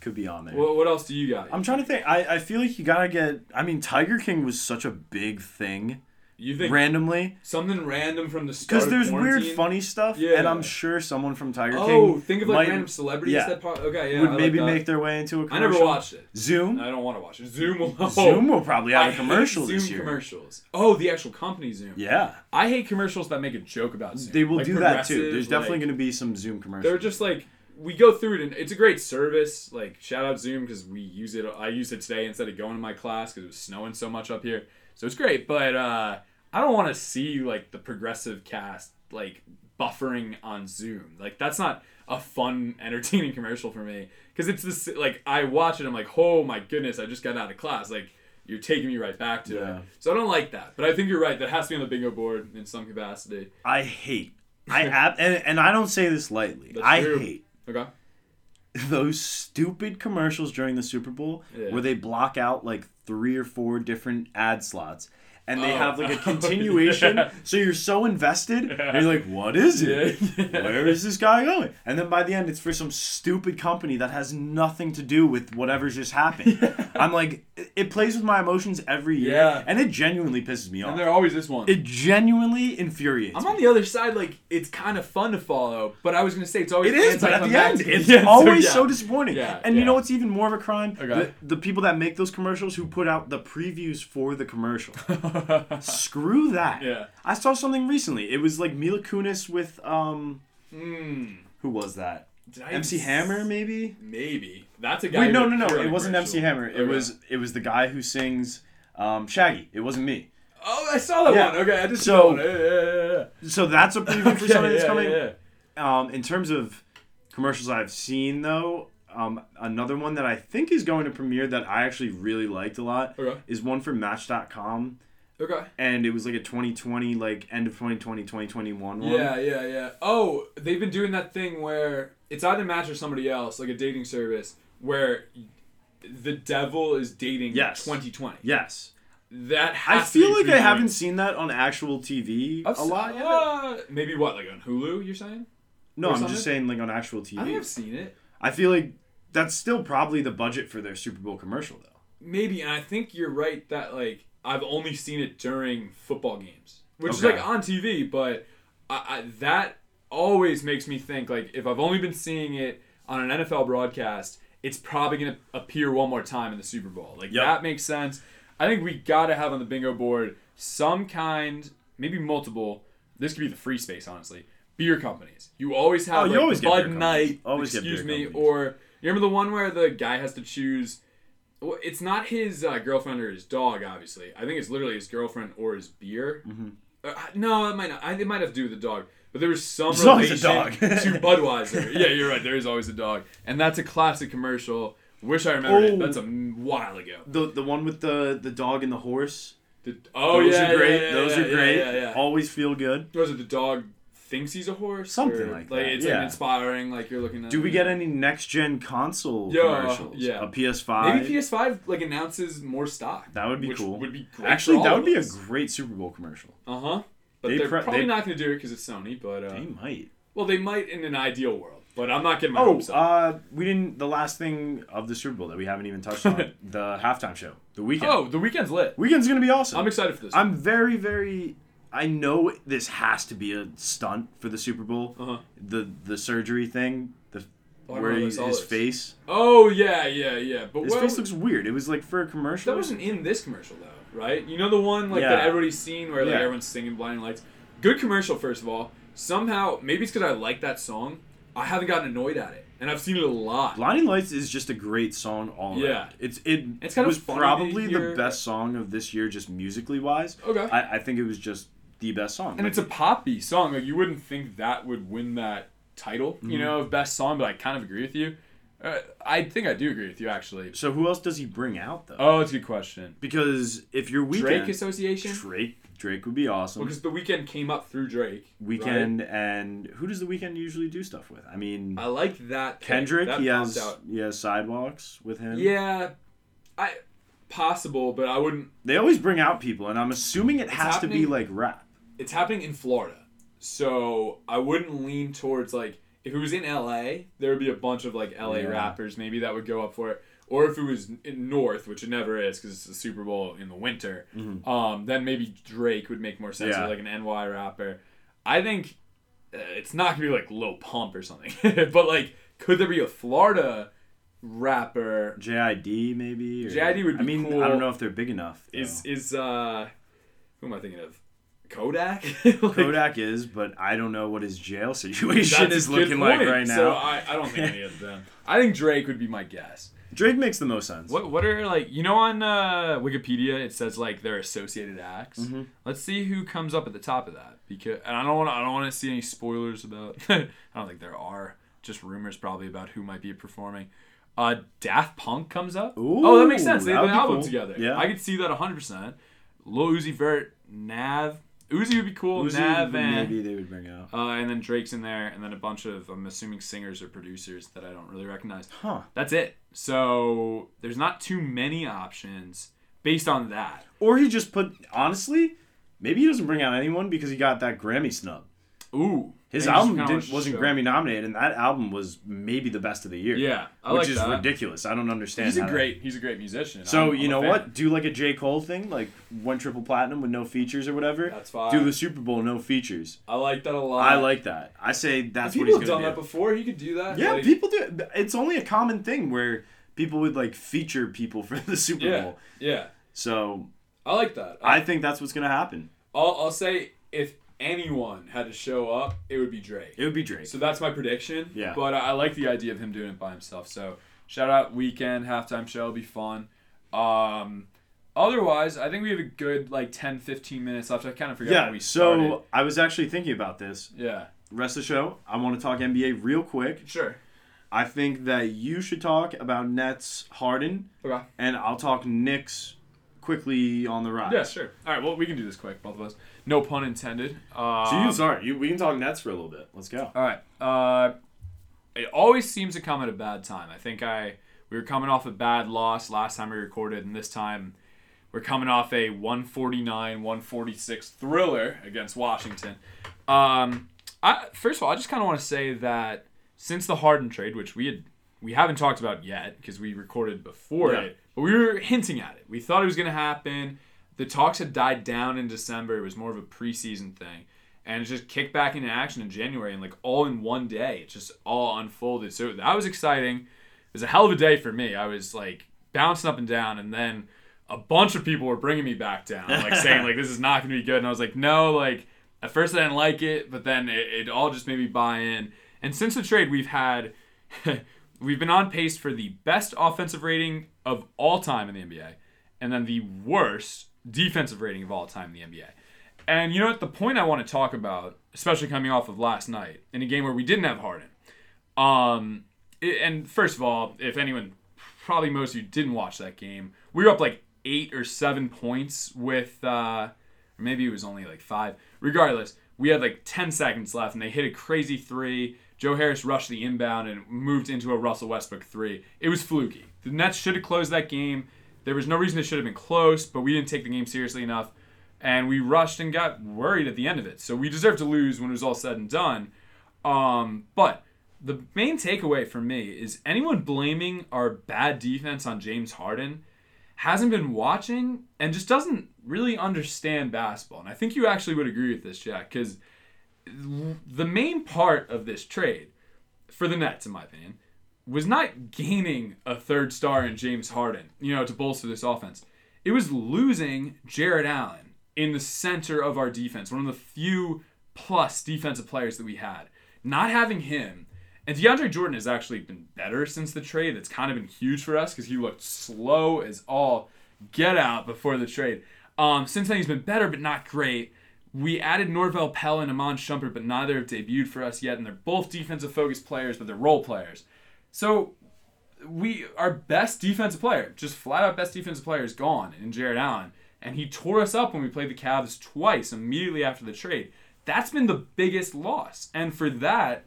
could be on there. Well, what else do you got? I'm trying to think. I, I feel like you gotta get. I mean, Tiger King was such a big thing you think randomly something random from the start? because there's weird, funny stuff, Yeah. and I'm sure someone from Tiger Oh, King Oh, think of like might- random celebrities yeah. that part. Okay, yeah, would I maybe that. make their way into a commercial. I never watched it. Zoom. I don't want to watch it. Zoom will. Oh, Zoom will probably I have a commercial hate this Zoom year. commercials. Oh, the actual company Zoom. Yeah, I hate commercials that make a joke about Zoom. they will Like do that too. There's definitely like, going to be some Zoom commercials. They're just like we go through it, and it's a great service. Like shout out Zoom because we use it. I used it today instead of going to my class because it was snowing so much up here. So it's great, but uh, I don't want to see like the progressive cast like buffering on Zoom. Like that's not a fun, entertaining commercial for me because it's this like I watch it. I'm like, oh my goodness, I just got out of class. Like you're taking me right back to Yeah. it. So I don't like that. But I think you're right. That has to be on the bingo board in some capacity. I hate. I ab- and and I don't say this lightly. That's I true. hate Okay. those stupid commercials during the Super Bowl Yeah. where they block out like three or four different ad slots. And they Oh. have like a continuation, Yeah. so you're so invested. And you're like, "What is it? Yeah. Where is this guy going?" And then by the end, it's for some stupid company that has nothing to do with whatever's just happened. I'm like, it, plays with my emotions every year, Yeah. and it genuinely pisses me off. And there always is one. It genuinely infuriates. I'm me. on the other side, like it's kind of fun to follow, but I was gonna say it's always It is, but at the end, it's Yeah, so, always yeah. so disappointing. Yeah, and you know what's even more of a crime? Okay. The, the people that make those commercials who put out the previews for the commercial. Screw that. Yeah. I saw something recently. It was like Mila Kunis with um Mm. who was that? MC Hammer maybe? Maybe that's a guy. Wait, no, no, no. It wasn't MC. Hammer. It Okay. was it was the guy who sings um, Shaggy. It wasn't me. Oh, I saw that Yeah. one. Okay, I just So- saw. Yeah, yeah, yeah. So that's a preview for Okay, something that's coming. Um, in terms of commercials I've seen though, um, another one that I think is going to premiere that I actually really liked a lot Okay. is one for Match.com, Okay. and it was like a 2020, like end of 2020, 2021 one. Yeah, yeah, yeah. Oh, they've been doing that thing where it's either Match or somebody else, like a dating service, where the devil is dating Yes. 2020. Yes. That I feel like I haven't seen that on actual TV I've a lot yet. Uh, maybe what, like on Hulu? You're saying? No, or I'm something? just saying like on actual TV. I've seen it. I feel like that's still probably the budget for their Super Bowl commercial though. Maybe, and I think you're right that like I've only seen it during football games, which is like on TV, but I, I, that always makes me think like if I've only been seeing it on an NFL broadcast, it's probably gonna appear one more time in the Super Bowl. Like Yep. that makes sense. I think we gotta have on the bingo board some kind, maybe multiple. This could be the free space, honestly. Beer companies. You always oh, have Oh, you always the get beer Bud. Knight. Always excuse me, companies. or you remember the one where the guy has to choose well, it's not his uh, girlfriend or his dog, obviously. I think it's literally his girlfriend or his beer. Mm-hmm. Uh, no, it might not. I, it might have to do with the dog. But there was some There's relation dog. to Budweiser. Yeah, you're right. There is always a dog, and that's a classic commercial. Wish I remembered it. Oh. That's a while ago. The the one with the the dog and the horse. The, oh Those yeah, are great. yeah, yeah, Those yeah, are great. Yeah, yeah, yeah. Always feel good. Was it the dog thinks he's a horse? Something Or, like Like that, it's yeah. like inspiring. Like you're looking at. Do we get any next gen console Yeah, commercials? yeah. A PS5. Maybe PS5 like announces more stock. That would be cool. Would be great Actually, that would be a great Super Bowl commercial. Uh huh. But They are pro- probably they- not going to do it because it's Sony. But uh, They might. well, they might in an ideal world. But I'm not getting my Oh, hopes up. uh, we didn't. The last thing of the Super Bowl that we haven't even touched on the halftime show, the Weeknd. oh, the Weeknd's lit. Weeknd's gonna be awesome. I'm excited for this. I'm very, very. I know this has to be a stunt for the Super Bowl. Uh-huh. The the surgery thing, the Oh, where he, his face, Oh yeah, yeah, yeah. But his face looks weird. It was like for a commercial. that wasn't in this commercial though, right? You know the one like that everybody's seen where like Yeah. everyone's singing "Blinding Lights." Good commercial, first of all. Somehow, maybe it's because I like that song. I haven't gotten annoyed at it, and I've seen it a lot. Blinding Lights is just a great song all Yeah. around. It's it It's kind of was to probably the best song of this year, just musically wise. Okay. I, I think it was just the best song. and Like, it's a poppy song. Like you wouldn't think that would win that title, Mm-hmm. you know, of best song. But I kind of agree with you. Uh, I think I do agree with you actually. so who else does he bring out though? Oh, it's a good question. because if your Weeknd Drake Association. Drake Drake would be awesome. Because the Weeknd came up through Drake. Weeknd and who does the Weeknd usually do stuff with? I mean? I like that. Kendrick. That He has out. he has sidewalks with him. Yeah, I possible, but I wouldn't. They always bring out people, and I'm assuming it has to be like rap. It's happening in Florida, so I wouldn't lean towards like if it was in L.A. There would be a bunch of like L.A. Yeah. rappers maybe that would go up for it. Or if it was in North, which it never is because it's the Super Bowl in the winter, um, then maybe Drake would make more sense, Mm-hmm. Yeah. like an NY rapper. I think uh, it's not gonna be like Lil Pump or something, but like, could there be a Florida rapper? JID maybe. Or, JID would be. I mean, cool. I don't know if they're big enough. though. Is is uh, who am I thinking of? Kodak. Like, Kodak is, but I don't know what his jail situation is looking like right now. So I, I don't think any of them. I think Drake would be my guess. Drake makes the most sense. What what are like you know on uh, Wikipedia it says like their associated acts. Mm-hmm. Let's see who comes up at the top of that because and I don't want I don't want to see any spoilers about. I don't think there are. Just rumors probably about who might be performing. Uh, Daft Punk comes up. oh, that makes sense. They have an album cool. together. Yeah. I could see that 100. percent Lil Uzi Vert, Nav. Uzi would be cool. Uzi, Nav and maybe they would bring out. uh, and then Drake's in there, and then a bunch of I'm assuming singers or producers that I don't really recognize. Huh. That's it. So there's not too many options based on that. Or he just put honestly, maybe he doesn't bring out anyone because he got that Grammy snub. Ooh, His album kinda didn't, show- wasn't Grammy nominated, and that album was maybe the best of the year. Yeah, I which like is that. ridiculous. I don't understand. He's a how that- great. He's a great musician. So I'm- you I'm know what? Do like a J Cole thing, like one triple platinum with no features or whatever. That's fine. Do the Super Bowl no features. I like that a lot. I like that. I say that's what People he's have done gonna that before. He could do that. Yeah, Like, people do. it. It's only a common thing where people would like feature people for the Super Yeah, Bowl. yeah. So I like that. I think that's what's gonna happen. I'll, I'll say if anyone had to show up, it would be Drake. It would be Drake. So that's my prediction. Yeah. But I, I like the idea of him doing it by himself. So shout out Weeknd halftime show. It'll be fun. Um, otherwise, I think we have a good like 10, 15 minutes left. I kind of forgot yeah. we So. I was actually thinking about this. Yeah. Rest of the show, I want to talk NBA real quick. Sure. I think that you should talk about Nets Harden, Okay. and I'll talk Knicks quickly on the rise. Yeah, sure. All right. Well, we can do this quick, both of us. No pun intended. Um, So you sorry, you, we can talk Nets for a little bit. Let's go. All right. Uh, it always seems to come at a bad time. I think I we were coming off a bad loss last time we recorded, and this time we're coming off a 149 146 thriller against Washington. Um, I first of all, I just kind of want to say that since the Harden trade, which we had we haven't talked about yet because we recorded before Yeah. it, but we were hinting at it. We thought it was going to happen. The talks had died down in December. It was more of a preseason thing. And it just kicked back into action in January and like all in one day. It just all unfolded. So that was exciting. It was a hell of a day for me. I was like bouncing up and down and then a bunch of people were bringing me back down, like saying like this is not going to be good. And I was like, no, like at first I didn't like it, but then it, it all just made me buy in. And since the trade, we've had we've been on pace for the best offensive rating of all time in the NBA, and then the worst defensive rating of all time in the NBA. And you know what? The point I want to talk about, especially coming off of last night in a game where we didn't have Harden. Um, and first of all, if anyone, probably most of you didn't watch that game, we were up like eight or seven points with, uh, maybe it was only like five. Regardless, we had like 10 seconds left and they hit a crazy three. Joe Harris rushed the inbound and moved into a Russell Westbrook three. It was fluky. The Nets should have closed that game. There was no reason it should have been close, but we didn't take the game seriously enough. And we rushed and got worried at the end of it. So we deserved to lose when it was all said and done. Um, but the main takeaway for me is anyone blaming our bad defense on James Harden hasn't been watching and just doesn't really understand basketball. And I think you actually would agree with this, Jack, because the main part of this trade for the Nets, in my opinion, was not gaining a third star in James Harden, you know, to bolster this offense. It was losing Jarrett Allen in the center of our defense, one of the few plus defensive players that we had. Not having him, and DeAndre Jordan has actually been better since the trade. It's kind of been huge for us because he looked slow as all get out before the trade. Um, since then, he's been better, but not great. We added Norvel Pelle and Iman Shumpert, but neither have debuted for us yet, and they're both defensive focused players, but they're role players. So we our best defensive player, just flat out best defensive player, is gone in Jarrett Allen, and he tore us up when we played the Cavs twice immediately after the trade. That's been the biggest loss, and for that,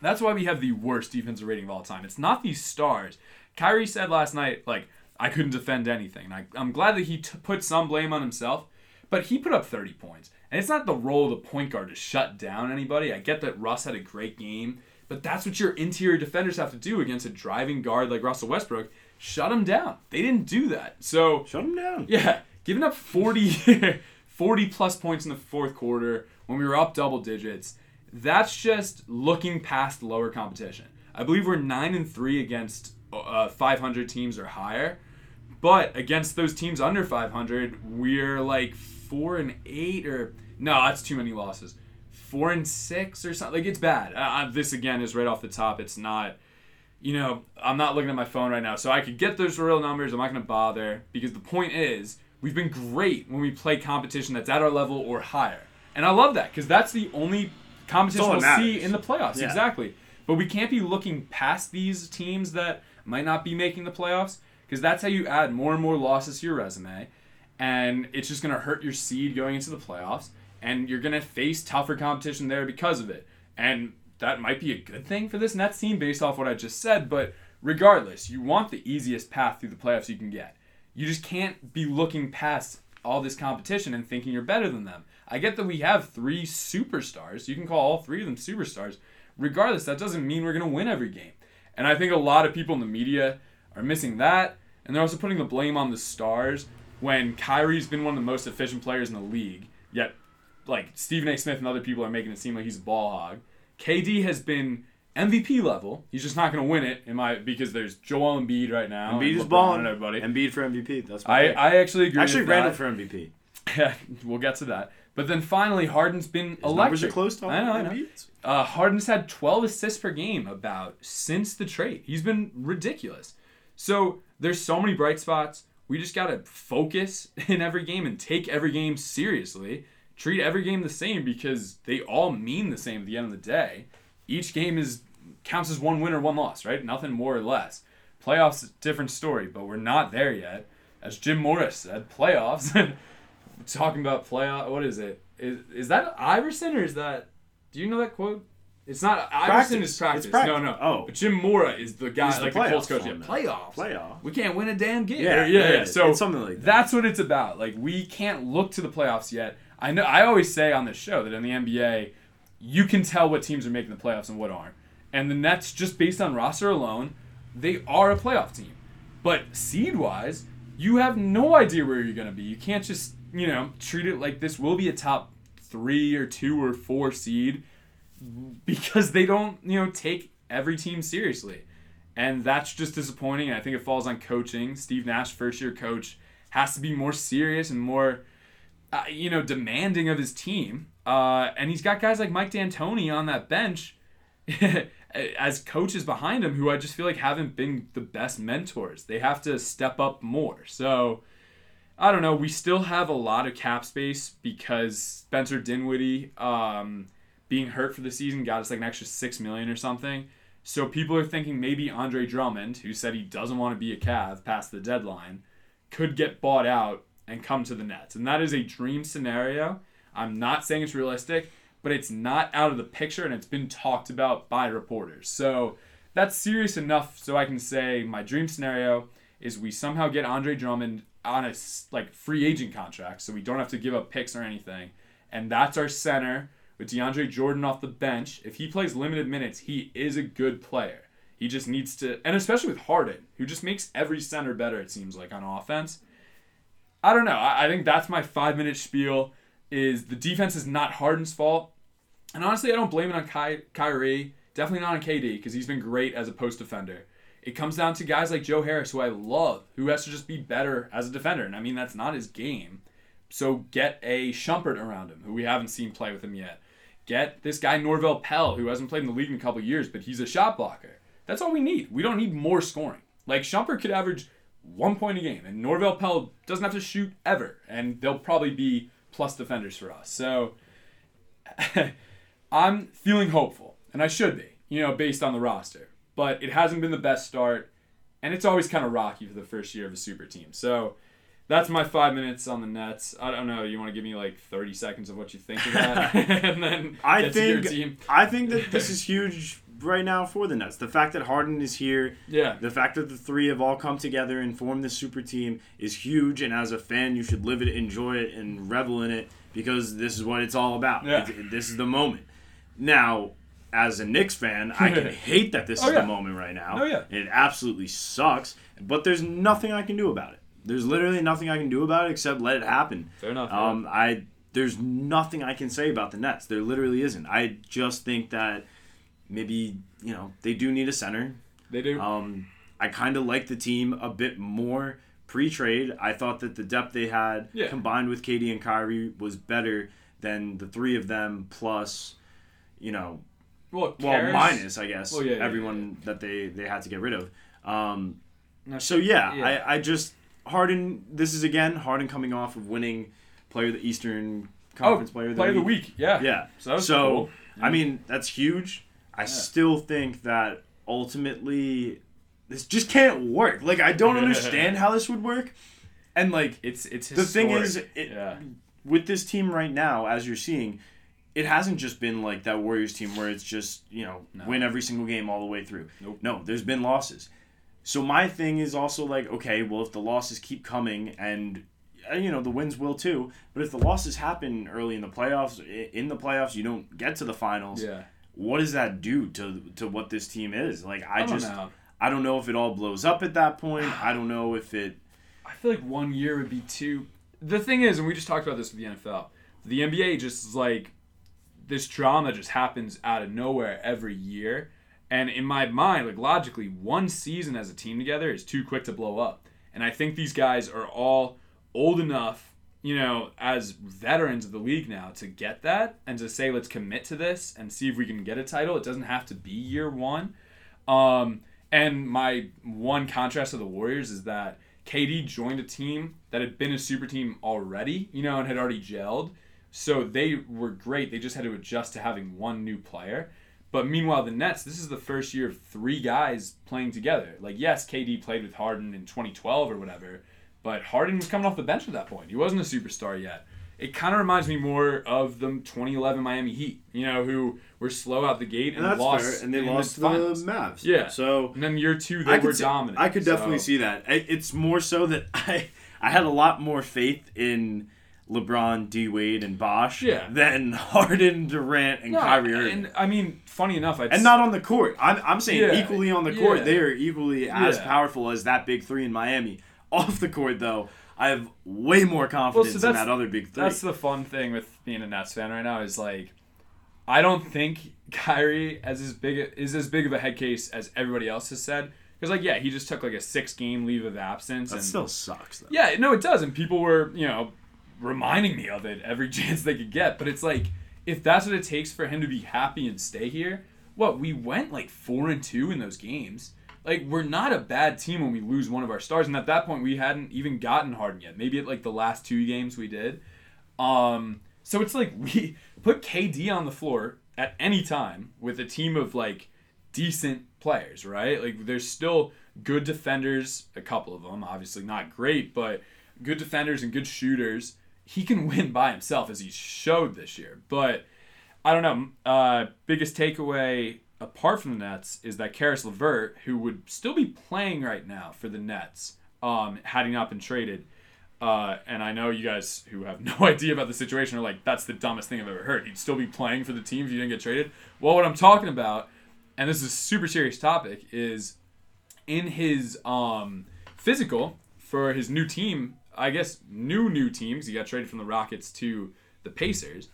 that's why we have the worst defensive rating of all time. It's not these stars. Kyrie said last night, like I couldn't defend anything. I, I'm glad that he t- put some blame on himself, but he put up 30 points, and it's not the role of the point guard to shut down anybody. I get that Russ had a great game. But that's what your interior defenders have to do against a driving guard like Russell Westbrook. Shut him down. They didn't do that. So, Shut him down. yeah, giving up 40, 40 plus points in the fourth quarter when we were up double digits, that's just looking past lower competition. I believe we're 9 and 3 against uh, 500 teams or higher. But against those teams under 500, we're like 4 and 8 or no, that's too many losses four and six or something. Like it's bad. Uh, this again is right off the top. It's not. You know, I'm not looking at my phone right now, so I could get those real numbers. I'm not gonna bother because the point is we've been great when we play competition that's at our level or higher, and I love that because that's the only competition we'll that see in the playoffs. Yeah. Exactly. But we can't be looking past these teams that might not be making the playoffs because that's how you add more and more losses to your resume, and it's just gonna hurt your seed going into the playoffs and you're going to face tougher competition there because of it. And that might be a good thing for this Nets team based off what I just said, but regardless, you want the easiest path through the playoffs you can get. You just can't be looking past all this competition and thinking you're better than them. I get that we have three superstars. You can call all three of them superstars. Regardless, that doesn't mean we're going to win every game. And I think a lot of people in the media are missing that, and they're also putting the blame on the stars when Kyrie's been one of the most efficient players in the league, yet like Stephen A. Smith and other people are making it seem like he's a ball hog. KD has been MVP level. He's just not going to win it in my because there's Joel Embiid right now. Embiid is balling. And everybody. Embiid for MVP. That's I, pick. I actually agree. actually with ran that. it for MVP. Yeah, we'll get to that. But then finally, Harden's been His numbers electric. are close to I know, I know. Uh, Harden's had 12 assists per game about since the trade. He's been ridiculous. So there's so many bright spots. We just gotta focus in every game and take every game seriously. Treat every game the same because they all mean the same at the end of the day. Each game is counts as one win or one loss, right? Nothing more or less. Playoffs, different story, but we're not there yet. As Jim Mora said, playoffs. talking about playoff. What is it? Is is that Iverson or is that? Do you know that quote? It's not Iverson Practice. is practice. It's practice. No, no. Oh. but Jim Mora is the guy He's the like the Colts playoffs coach. Yeah, though. playoffs. We can't win a damn game. Yeah, yeah, yeah. yeah, So it's something like that. That's what it's about. Like we can't look to the playoffs yet. I know. I always say on this show that in the NBA, you can tell what teams are making the playoffs and what aren't. And the Nets, just based on roster alone, they are a playoff team. But seed wise, you have no idea where you're going to be. You can't just, you know, treat it like this will be a top three or two or four seed because they don't, you know, take every team seriously. And that's just disappointing. And I think it falls on coaching. Steve Nash, first year coach, has to be more serious and more, uh, you know, demanding of his team. Uh, and he's got guys like Mike D'Antoni on that bench as coaches behind him who I just feel like haven't been the best mentors. They have to step up more. So I don't know. We still have a lot of cap space because Spencer Dinwiddie um, being hurt for the season got us like an extra six million or something. So people are thinking maybe Andre Drummond, who said he doesn't want to be a Cav past the deadline, could get bought out and come to the Nets. And that is a dream scenario. I'm not saying it's realistic, but it's not out of the picture and it's been talked about by reporters. So that's serious enough so I can say my dream scenario is we somehow get Andre Drummond on a like free agent contract so we don't have to give up picks or anything. And that's our center with DeAndre Jordan off the bench. If he plays limited minutes, he is a good player. He just needs to, and especially with Harden, who just makes every center better, it seems like, on offense. I don't know. I, I think that's my five minute spiel. Is the defense is not Harden's fault, and honestly, I don't blame it on Ky- Kyrie. Definitely not on KD because he's been great as a post defender. It comes down to guys like Joe Harris, who I love, who has to just be better as a defender. And I mean, that's not his game. So get a Shumpert around him, who we haven't seen play with him yet. Get this guy Norvel Pelle, who hasn't played in the league in a couple years, but he's a shot blocker. That's all we need. We don't need more scoring. Like Shumpert could average one point a game, and Norvel Pelle doesn't have to shoot ever, and they'll probably be plus defenders for us. So I'm feeling hopeful, and I should be, you know, based on the roster. But it hasn't been the best start, and it's always kind of rocky for the first year of a super team. So that's my five minutes on the Nets. I don't know. You want to give me like thirty seconds of what you think of that, and then I get to your think. I think that this is huge right now for the Nets. The fact that Harden is here, Yeah. the fact that the three have all come together and formed this super team is huge. And as a fan, you should live it, enjoy it, and revel in it because this is what it's all about. Yeah. It- this is the moment. Now, as a Knicks fan, I can hate that this Oh, is yeah. the moment right now. Oh, yeah. It absolutely sucks, but there's nothing I can do about it. There's literally nothing I can do about it except let it happen. Fair enough. Um, I there's nothing I can say about the Nets. There literally isn't. I just think that maybe you know they do need a center. they do. Um, I kind of like the team a bit more pre-trade. I thought that the depth they had Yeah. combined with KD and Kyrie was better than the three of them plus, you know, well, well minus I guess Well, yeah, yeah, everyone that they they had to get rid of. Um, No, so yeah, yeah. I, I just Harden. This is again Harden coming off of winning Player of the Eastern oh, Conference oh, Player of the play of the Week. week. Yeah. Yeah. So so cool. I mean that's huge. I still think that ultimately this just can't work. Like I don't understand how this would work. And like It's it's the thing is, it, yeah. with this team right now, as you're seeing, it hasn't just been like that Warriors team where it's just you know No. win every single game all the way through. Nope. No, there's been losses. So my thing is also like, okay, well if the losses keep coming and uh, you know the wins will too, but if the losses happen early in the playoffs, in the playoffs you don't get to the finals. Yeah. What does that do to to what this team is? Like I, I, just know. I don't know if it all blows up at that point. I don't know if it I feel like one year would be too. The thing is, and we just talked about this with the NFL, the NBA just is like this drama just happens out of nowhere every year. And in my mind, like logically, one season as a team together is too quick to blow up. And I think these guys are all old enough, you know, as veterans of the league now to get that and to say, let's commit to this and see if we can get a title. It doesn't have to be year one. Um, and my one contrast to the Warriors is that KD joined a team that had been a super team already, you know, and had already gelled. So they were great. They just had to adjust to having one new player. But meanwhile, the Nets, this is the first year of three guys playing together. Like, yes, KD played with Harden in 2012 or whatever, but Harden was coming off the bench at that point. He wasn't a superstar yet. It kind of reminds me more of the 2011 Miami Heat, you know, who were slow out the gate and, lost. fair. And they lost the finals. Mavs. Yeah. So And then year two, they I were see- dominant. I could definitely so- see that. It's more so that I I had a lot more faith in LeBron, D Wade, and Bosh Yeah. than Harden, Durant, and No, Kyrie Irving. and I mean, funny enough, I'd And not on the court. I'm, I'm saying Yeah, equally on the court. yeah. They are equally as Yeah. powerful as that big three in Miami. Off the court, though, I have way more confidence in that other big three. That's the fun thing with being a Nets fan right now is like, I don't think Kyrie as as big a, is as big of a head case as everybody else has said. Because like yeah, he just took like a six game leave of absence. that and still sucks, though. yeah, no, it does, and people were you know reminding me of it every chance they could get. But it's like if that's what it takes for him to be happy and stay here, what we went like four and two in those games. Like we're not a bad team when we lose one of our stars, and at that point we hadn't even gotten Harden yet. Maybe at like the last two games we did. Um, so it's like we put KD on the floor at any time with a team of like decent players, right? Like there's still good defenders, a couple of them, obviously not great, but good defenders and good shooters. He can win by himself as he showed this year. But I don't know. Uh, biggest takeaway apart from the Nets is that Caris LeVert, who would still be playing right now for the Nets, um, had he not been traded. Uh, and I know you guys who have no idea about the situation are like, that's the dumbest thing I've ever heard. He'd still be playing for the team if he didn't get traded. Well, what I'm talking about, and this is a super serious topic, is in his um, physical for his new team, I guess new new teams. He got traded from the Rockets to the Pacers.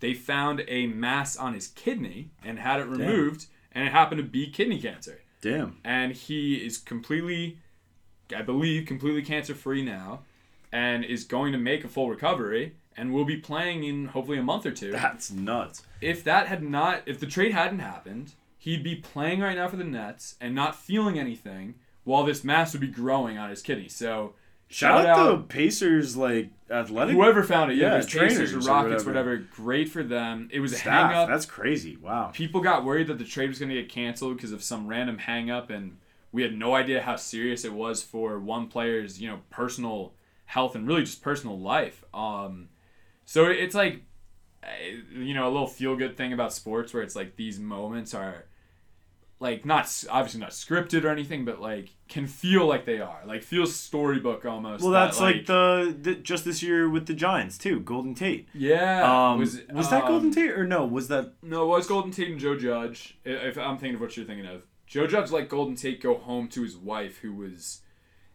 They found a mass on his kidney and had it removed, and it happened to be kidney cancer. Damn. And he is completely, I believe, completely cancer free now, and is going to make a full recovery and will be playing in hopefully a month or two That's nuts. if that had not if the trade hadn't happened, he'd be playing right now for the Nets and not feeling anything while this mass would be growing on his kidney. So Shout, out, the Pacers, like athletic whoever found it, yeah, Yeah, Pacers or trainers or Rockets, whatever. whatever. great for them. It was a hang up. That's crazy. Wow. People got worried that the trade was going to get canceled because of some random hang up and we had no idea how serious it was for one player's, you know, personal health and really just personal life. Um so it's like eh, you know, a little feel good thing about sports where it's like these moments are like not obviously not scripted or anything, but like can feel like they are. Like feels storybook almost. Well, that, that's like, the, the just this year with the Giants too. Golden Tate. yeah. Um, was, that um, Golden Tate or no? Was that No, it was Golden Tate and Joe Judge. If I'm thinking of what you're thinking of, Joe Judge let Golden Tate go home to his wife who was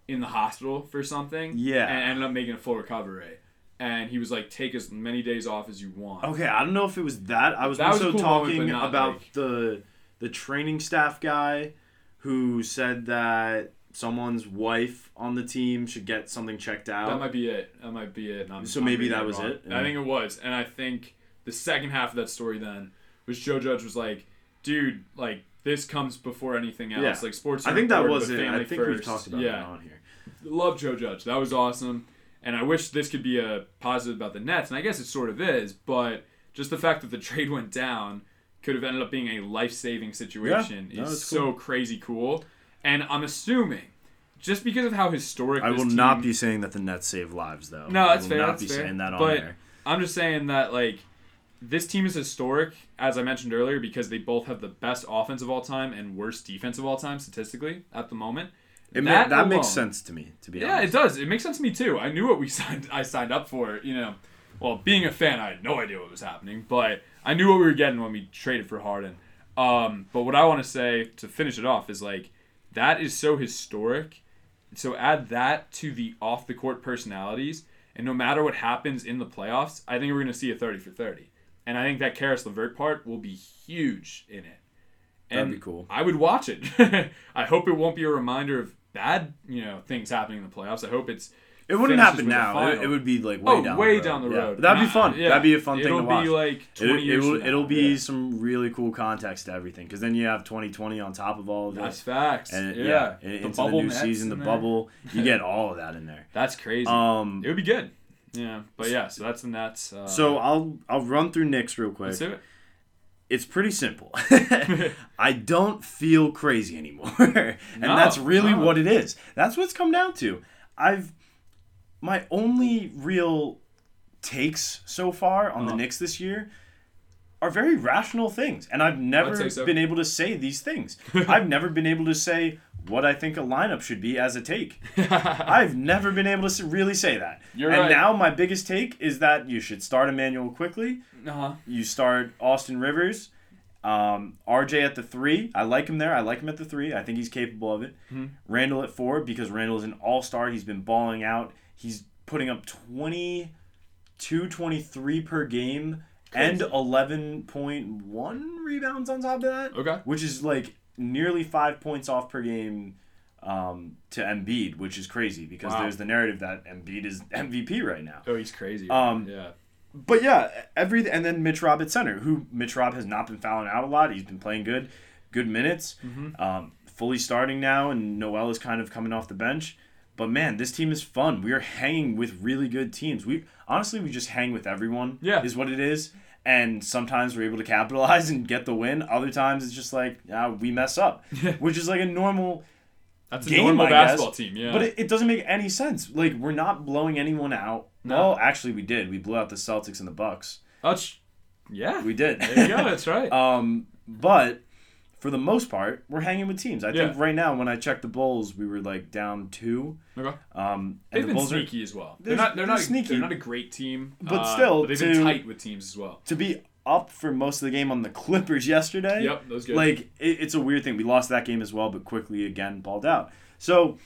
in the hospital for something. Yeah. And ended up making a full recovery. And he was like, take as many days off as you want. okay? I don't know if it was that. I was That was also cool talking not, about like- the the training staff guy who said that someone's wife on the team should get something checked out. That might be it. That might be it. I'm- So I'm maybe that was wrong. it? I think it was. And I think the second half of that story then was Joe Judge was like, dude, like, this comes before anything else. Yeah. Like, sports I think that was it. I think we've talked about yeah. it on here. love Joe Judge. That was awesome. And I wish this could be a positive about the Nets. And I guess it sort of is, but just the fact that the trade went down could have ended up being a life saving situation Yeah, no, is it's so crazy cool. And I'm assuming, just because of how historic I will team, not be saying that the Nets save lives though. No, that's I will fair. Not that's be fair. saying that on but there. I'm just saying that like this team is historic, as I mentioned earlier, because they both have the best offense of all time and worst defense of all time statistically at the moment. It ma- that, makes sense to me. To be Yeah, honest. it does. It makes sense to me too. I knew what we signed. I signed up for. You know, well, being a fan, I had no idea what was happening, but I knew what we were getting when we traded for Harden. Um, but what I want to say to finish it off is like that is so historic. So add that to the off the court personalities, and no matter what happens in the playoffs, I think we're going to see a thirty for thirty. And I think that Caris LeVert part will be huge in it. That'd And be cool. I would watch it. I hope it won't be a reminder of bad, you know, things happening in the playoffs. I hope it's It wouldn't happen now. It, it would be like way oh down. way the road. down the road. But that'd be fun. yeah. That'd be a fun it'll thing to watch. It'll be like It, twenty years. will from it'll now. be Yeah. some really cool context to everything because then you have 2020 on top of all of that. That's facts. And yeah, yeah, the into the bubble new Nets season, the there. bubble, you get all of that in there. That's crazy. Um, it would be good. Yeah, but yeah, so that's the Nets. Uh, so I'll I'll run through Knicks real quick. let's do it. It's pretty simple. I don't feel crazy anymore, and No, that's really no. what it is. That's what's come down to. I've my only real takes so far on the Uh-huh. Knicks this year are very rational things, and I've never so. been able to say these things. I've never been able to say what I think a lineup should be as a take. I've never been able to really say that. You're and right. now my biggest take is that you should start Immanuel Quickley. uh-huh. You start Austin Rivers, um, RJ at the three. I like him there. I like him at the three. I think he's capable of it. Mhm. Randle at four because Randle is an all star. He's been balling out. He's putting up 22, 23 per game and 11.1 rebounds on top of that Okay. which is like nearly five points off per game um, to Embiid, which is crazy because Wow. there's the narrative that Embiid is MVP right now. Oh, he's crazy. Um, yeah. But yeah, every and then Mitch Rob at center, who Mitch Rob has not been fouling out a lot. He's been playing good, good minutes, Mhm. um, fully starting now, and Noel is kind of coming off the bench. But man, this team is fun. We are hanging with really good teams. We honestly we just hang with everyone. Yeah. is what it is. And sometimes we're able to capitalize and get the win. Other times it's just like ah, we mess up, which is like a normal That's a game, normal I guess. basketball team. Yeah. but it, it doesn't make any sense. Like we're not blowing anyone out. No. Well, actually, we did. We blew out the Celtics and the Bucks. That's yeah. We did. There you go. That's right. um, but for the most part, we're hanging with teams. I think right now, when I checked the Bulls, we were like down two. okay. Um, They've and the been Bulls are sneaky as well. They're, They're- not. They're, they're not sneaky. They're not a great team. But uh, still, but they've to- been tight with teams as well. to be up for most of the game on the Clippers yesterday. Yep, that was good. Like it, it's a weird thing. We lost that game as well, but Quickley again balled out. So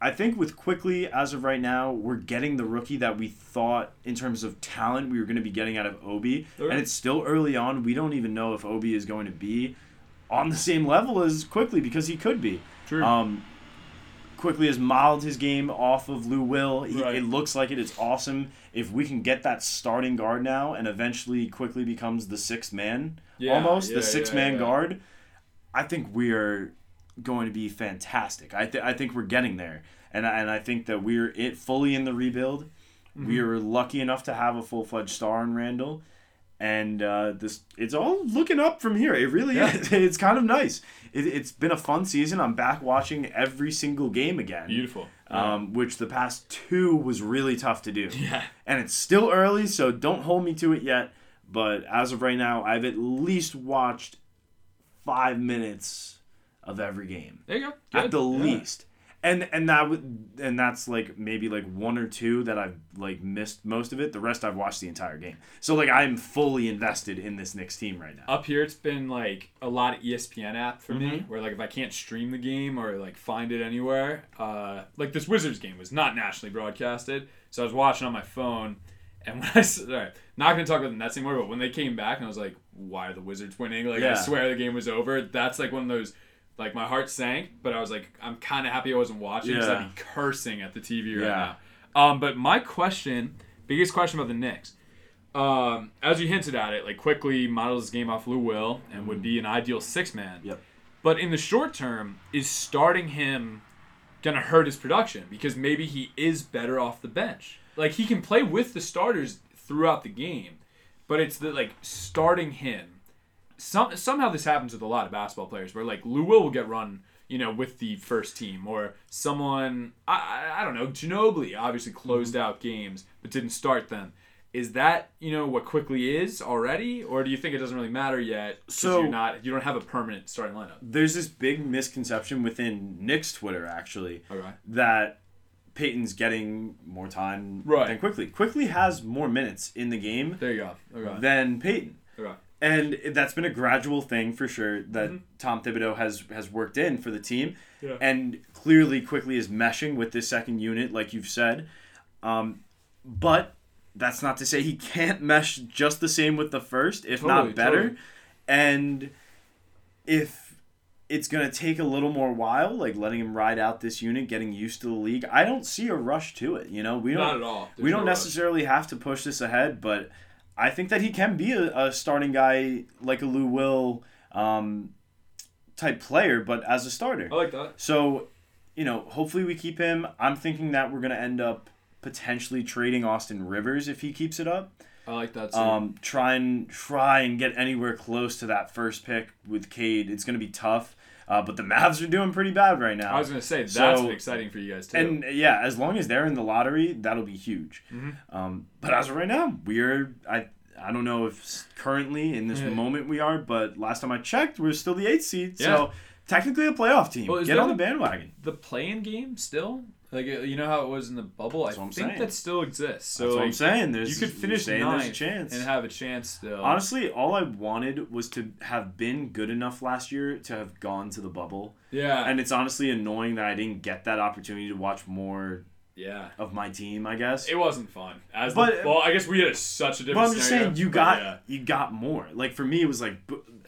I think with Quickley as of right now, we're getting the rookie that we thought in terms of talent we were going to be getting out of Obi, Okay. and it's still early on. We don't even know if Obi is going to be on the same level as Quickley because he could be. True. Um, Quickley has modeled his game off of Lou Will. He, Right. It looks like it. It's awesome. If we can get that starting guard now and eventually Quickley becomes the sixth man, Yeah, almost yeah, the sixth yeah, man guard, I think we are going to be fantastic. I, th- I think we're getting there. And, I- and I think that we're it fully in the rebuild. Mm-hmm. We are lucky enough to have a full fledged star in Randle. And uh, this, it's all looking up from here. It really Yeah. is. It's kind of nice. It, it's been a fun season. I'm back watching every single game again Beautiful. um, which the past two was really tough to do. Yeah. And it's still early, so don't hold me to it yet. But as of right now, I've at least watched five minutes of every game There you go. at the Yeah. least. And and that would and that's like maybe like one or two that I've like missed most of it. The rest I've watched the entire game. So like I'm fully invested in this Knicks team right now. Up here, it's been like a lot of ESPN app for me, Mhm. where like if I can't stream the game or like find it anywhere, uh, like this Wizards game was not nationally broadcasted, so I was watching on my phone, and when I all right, not gonna talk about the Nets anymore, but when they came back and I was like, why are the Wizards winning? Like Yeah. I swear the game was over. That's like one of those. Like my heart sank, but I was like, I'm kind of happy I wasn't watching because Yeah. I'd be cursing at the TV right Yeah. now. Um, but my question, biggest question about the Knicks, um, as you hinted at it, like Quickley models this game off Lou Will and would be an ideal six man. Yep. But in the short term, is starting him gonna hurt his production because maybe he is better off the bench. Like he can play with the starters throughout the game, but it's the like starting him. Some somehow this happens with a lot of basketball players where like Lou Will will get run, you know, with the first team or someone I I, I don't know Ginobili obviously closed Mm-hmm. out games but didn't start them. Is that you know what Quickley is already, or do you think it doesn't really matter yet? So- you're not you don't have a permanent starting lineup. There's this big misconception within Knicks Twitter actually Okay. that Payton's getting more time Right. than Quickley. Quickley has more minutes in the game There you go. Okay. than Payton. okay. And that's been a gradual thing for sure that Mhm. Tom Thibodeau has has worked in for the team, Yeah. and clearly Quickley is meshing with this second unit, like you've said. Um, but that's not to say he can't mesh just the same with the first, if Totally, not better. totally. And if it's gonna take a little more while, like letting him ride out this unit, getting used to the league, I don't see a rush to it. You know, we don't Not at all. we There's don't no rush. necessarily have to push this ahead, but I think that he can be a, a starting guy like a Lou Will um, type player, but as a starter. I like that. So, you know, hopefully we keep him. I'm thinking that we're going to end up potentially trading Austin Rivers if he keeps it up. I like that. Too. Um, try and try and get anywhere close to that first pick with Cade. It's going to be tough, uh, but the Mavs are doing pretty bad right now. I was gonna say that's So- exciting for you guys too. And yeah, as long as they're in the lottery, that'll be huge. Mhm. Um, but as of right now, we're I I don't know if currently in this Yeah. moment we are, but last time I checked, we're still the eighth seed. Yeah. So technically a playoff team. Well, Get on the the- bandwagon. The playing game still, like uh, you know how it was in the bubble. That's I think saying. that still exists. So That's what I'm saying. There's you could finish saying there's a ninth chance. and have a chance still. Honestly, all I wanted was to have been good enough last year to have gone to the bubble. yeah, And it's honestly annoying that I didn't get that opportunity to watch more yeah. of my team, I guess. It wasn't fun. As But- the, well, I guess we had such a but different. I'm just scenario, saying you got yeah. you got more. Like for me it was like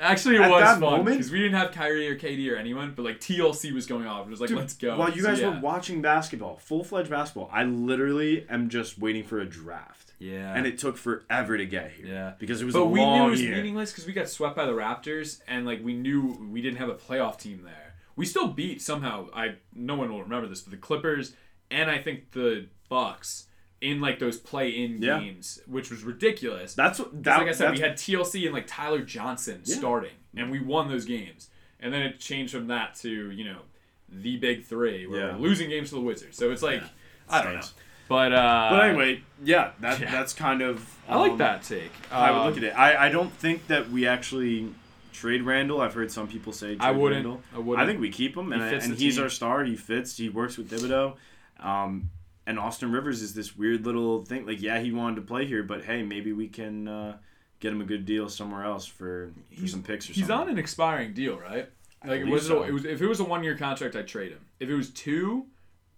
Actually, it At was that fun moment- because we didn't have Kyrie or KD or anyone, but like TLC was going off. It was like, Dude, let's go. While you So, guys yeah. were watching basketball, full fledged basketball, I literally am just waiting for a draft. yeah, And it took forever to get here. Yeah. Because it was but a we knew long it was year. meaningless because we got swept by the Raptors, and like we knew we didn't have a playoff team there. We still beat somehow. I no one will remember this, but the Clippers and I think the Bucks in like those play-in Yeah. games, which was ridiculous. That's what that, like I said, we had TLC and like Tyler Johnson Yeah. starting, and we won those games. And then it changed from that to you know the big three, where Yeah. we're losing games to the Wizards. So it's like. I don't know, but uh, But anyway, yeah, that that's kind of I like um, that take. I would Um, look at it. I, I don't think that we actually trade Randle. I've heard some people say trade I wouldn't. Randle. I wouldn't. I think we keep him, and, He I- and he's team. our star. He fits. He works with Thibodeau. Um, and Austin Rivers is this weird little thing. Like, yeah, he wanted to play here, but hey, maybe we can uh, get him a good deal somewhere else for, for He's- some picks or He's something. He's on an expiring deal, right? Like it was, so. it was if it was a one year contract, I'd trade him. If it was two,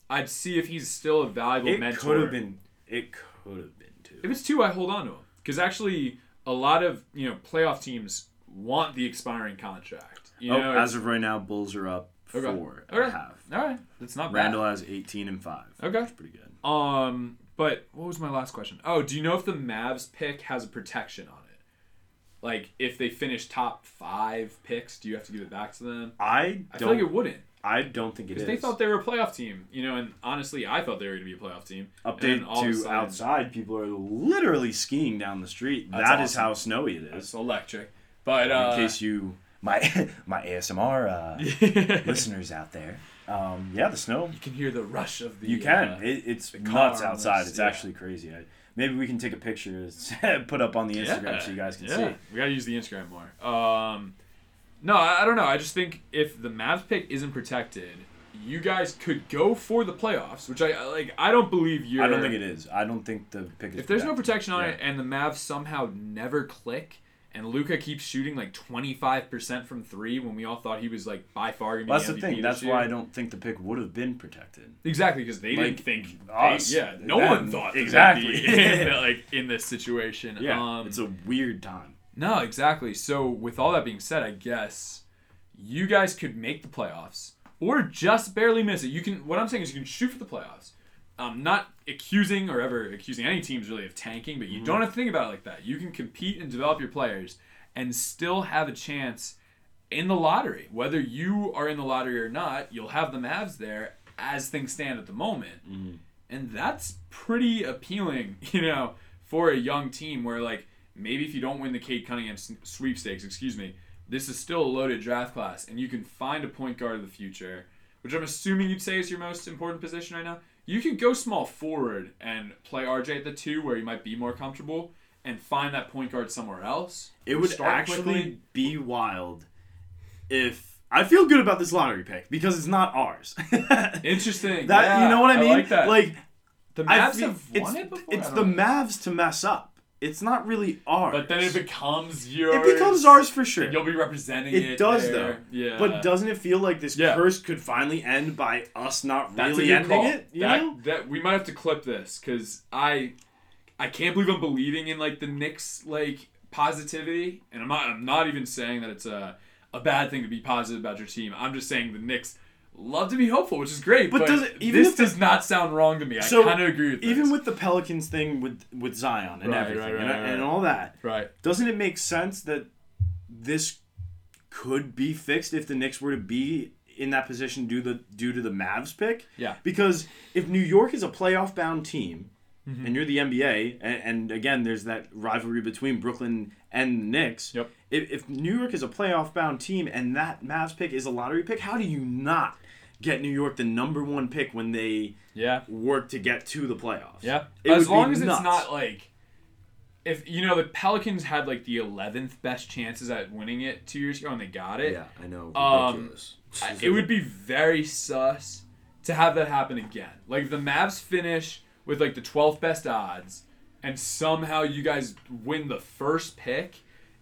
I'd see if he's still a valuable It mentor. could have been. It could have been two. If it's two, I hold on to him because actually a lot of you know playoff teams want the expiring contract. You oh, know, as of right now, Bulls are up Okay. four Okay. and a half. all right, that's not bad. Randle has 18 and five. Okay. That's pretty good. Um, but what was my last question? Oh, do you know if the Mavs pick has a protection on it? Like if they finish top five picks, do you have to give it back to them? I I don't. feel like it wouldn't. I don't think it is. Because they thought they were a playoff team, you know, and honestly, I thought they were going to be a playoff team. Update all to sudden- outside. People are literally skiing down the street. That's That is awesome. how snowy it It's is. electric. But uh, In case you, my my ASMR uh, listeners out there, um, yeah, the snow. You can hear the rush of the. You can. uh, it, it's nuts outside. this, It's yeah. actually crazy. I, maybe we can take a picture, put up on the Instagram so you guys can yeah. see. We gotta use the Instagram more. Um, no, I, I don't know. I just think if the Mavs pick isn't protected, you guys could go for the playoffs, which I like. I don't believe you're. I don't think it is. I don't think the pick is. If there's no protection on Yeah. it, and the Mavs somehow never click, and Luka keeps shooting like 25% from three when we all thought he was like by far gonna be that's the MVP thing. That's year. why I don't think the pick would have been protected. Exactly, because they didn't think us, they- yeah, no them, one thought exactly. in, like in this situation. Yeah, um, it's a weird time. no, exactly. So with all that being said, I guess you guys could make the playoffs or just barely miss it. You can. What I'm saying is you can shoot for the playoffs. I'm not accusing or ever accusing any teams really of tanking, but you mm-hmm. don't have to think about it like that. You can compete and develop your players and still have a chance in the lottery. Whether you are in the lottery or not, you'll have the Mavs there as things stand at the moment. Mm-hmm. And that's pretty appealing, you know, for a young team where, like, maybe if you don't win the Cade Cunningham sweepstakes, excuse me, this is still a loaded draft class, and you can find a point guard of the future, which I'm assuming you'd say is your most important position right now. You could go small forward and play RJ at the two, where you might be more comfortable, and find that point guard somewhere else. It would actually quickly. be wild if I feel good about this lottery pick because it's not ours. Interesting. that interesting. you know what I mean? like that. the the Mavs feel- have it's, won it before. It's the. Mavs to mess up. It's not really ours. But then it becomes yours. It becomes ours for sure. You'll be representing it. It does there. though. Yeah. But doesn't it feel like this Yeah. curse could finally end by us not That's really ending call. it? You that, know? that we might have to clip this because I, I can't believe I'm believing in like the Knicks like positivity, and I'm not. I'm not even saying that it's a a bad thing to be positive about your team. I'm just saying the Knicks love to be hopeful, which is great. But But, does it- even this the- does not sound wrong to me. I So, kind of agree with this. Even with the Pelicans thing with with Zion and Right, everything right, right, and, and all that, right. doesn't it make sense that this could be fixed if the Knicks were to be in that position due the due to the Mavs pick? Yeah. Because if New York is a playoff bound team, Mm-hmm. and you're the NBA, and, and again, there's that rivalry between Brooklyn and the Knicks. Yep. If, if New York is a playoff bound team and that Mavs pick is a lottery pick, how do you not get New York the number one pick when they Yeah. work to get to the playoffs? Yeah. It as long as nuts. it's not like if you know the Pelicans had like the eleventh best chances at winning it two years ago and they got it, Yeah, I know. Um, I- it would be very sus to have that happen again. Like if the Mavs finish with like the 12th best odds and somehow you guys win the first pick,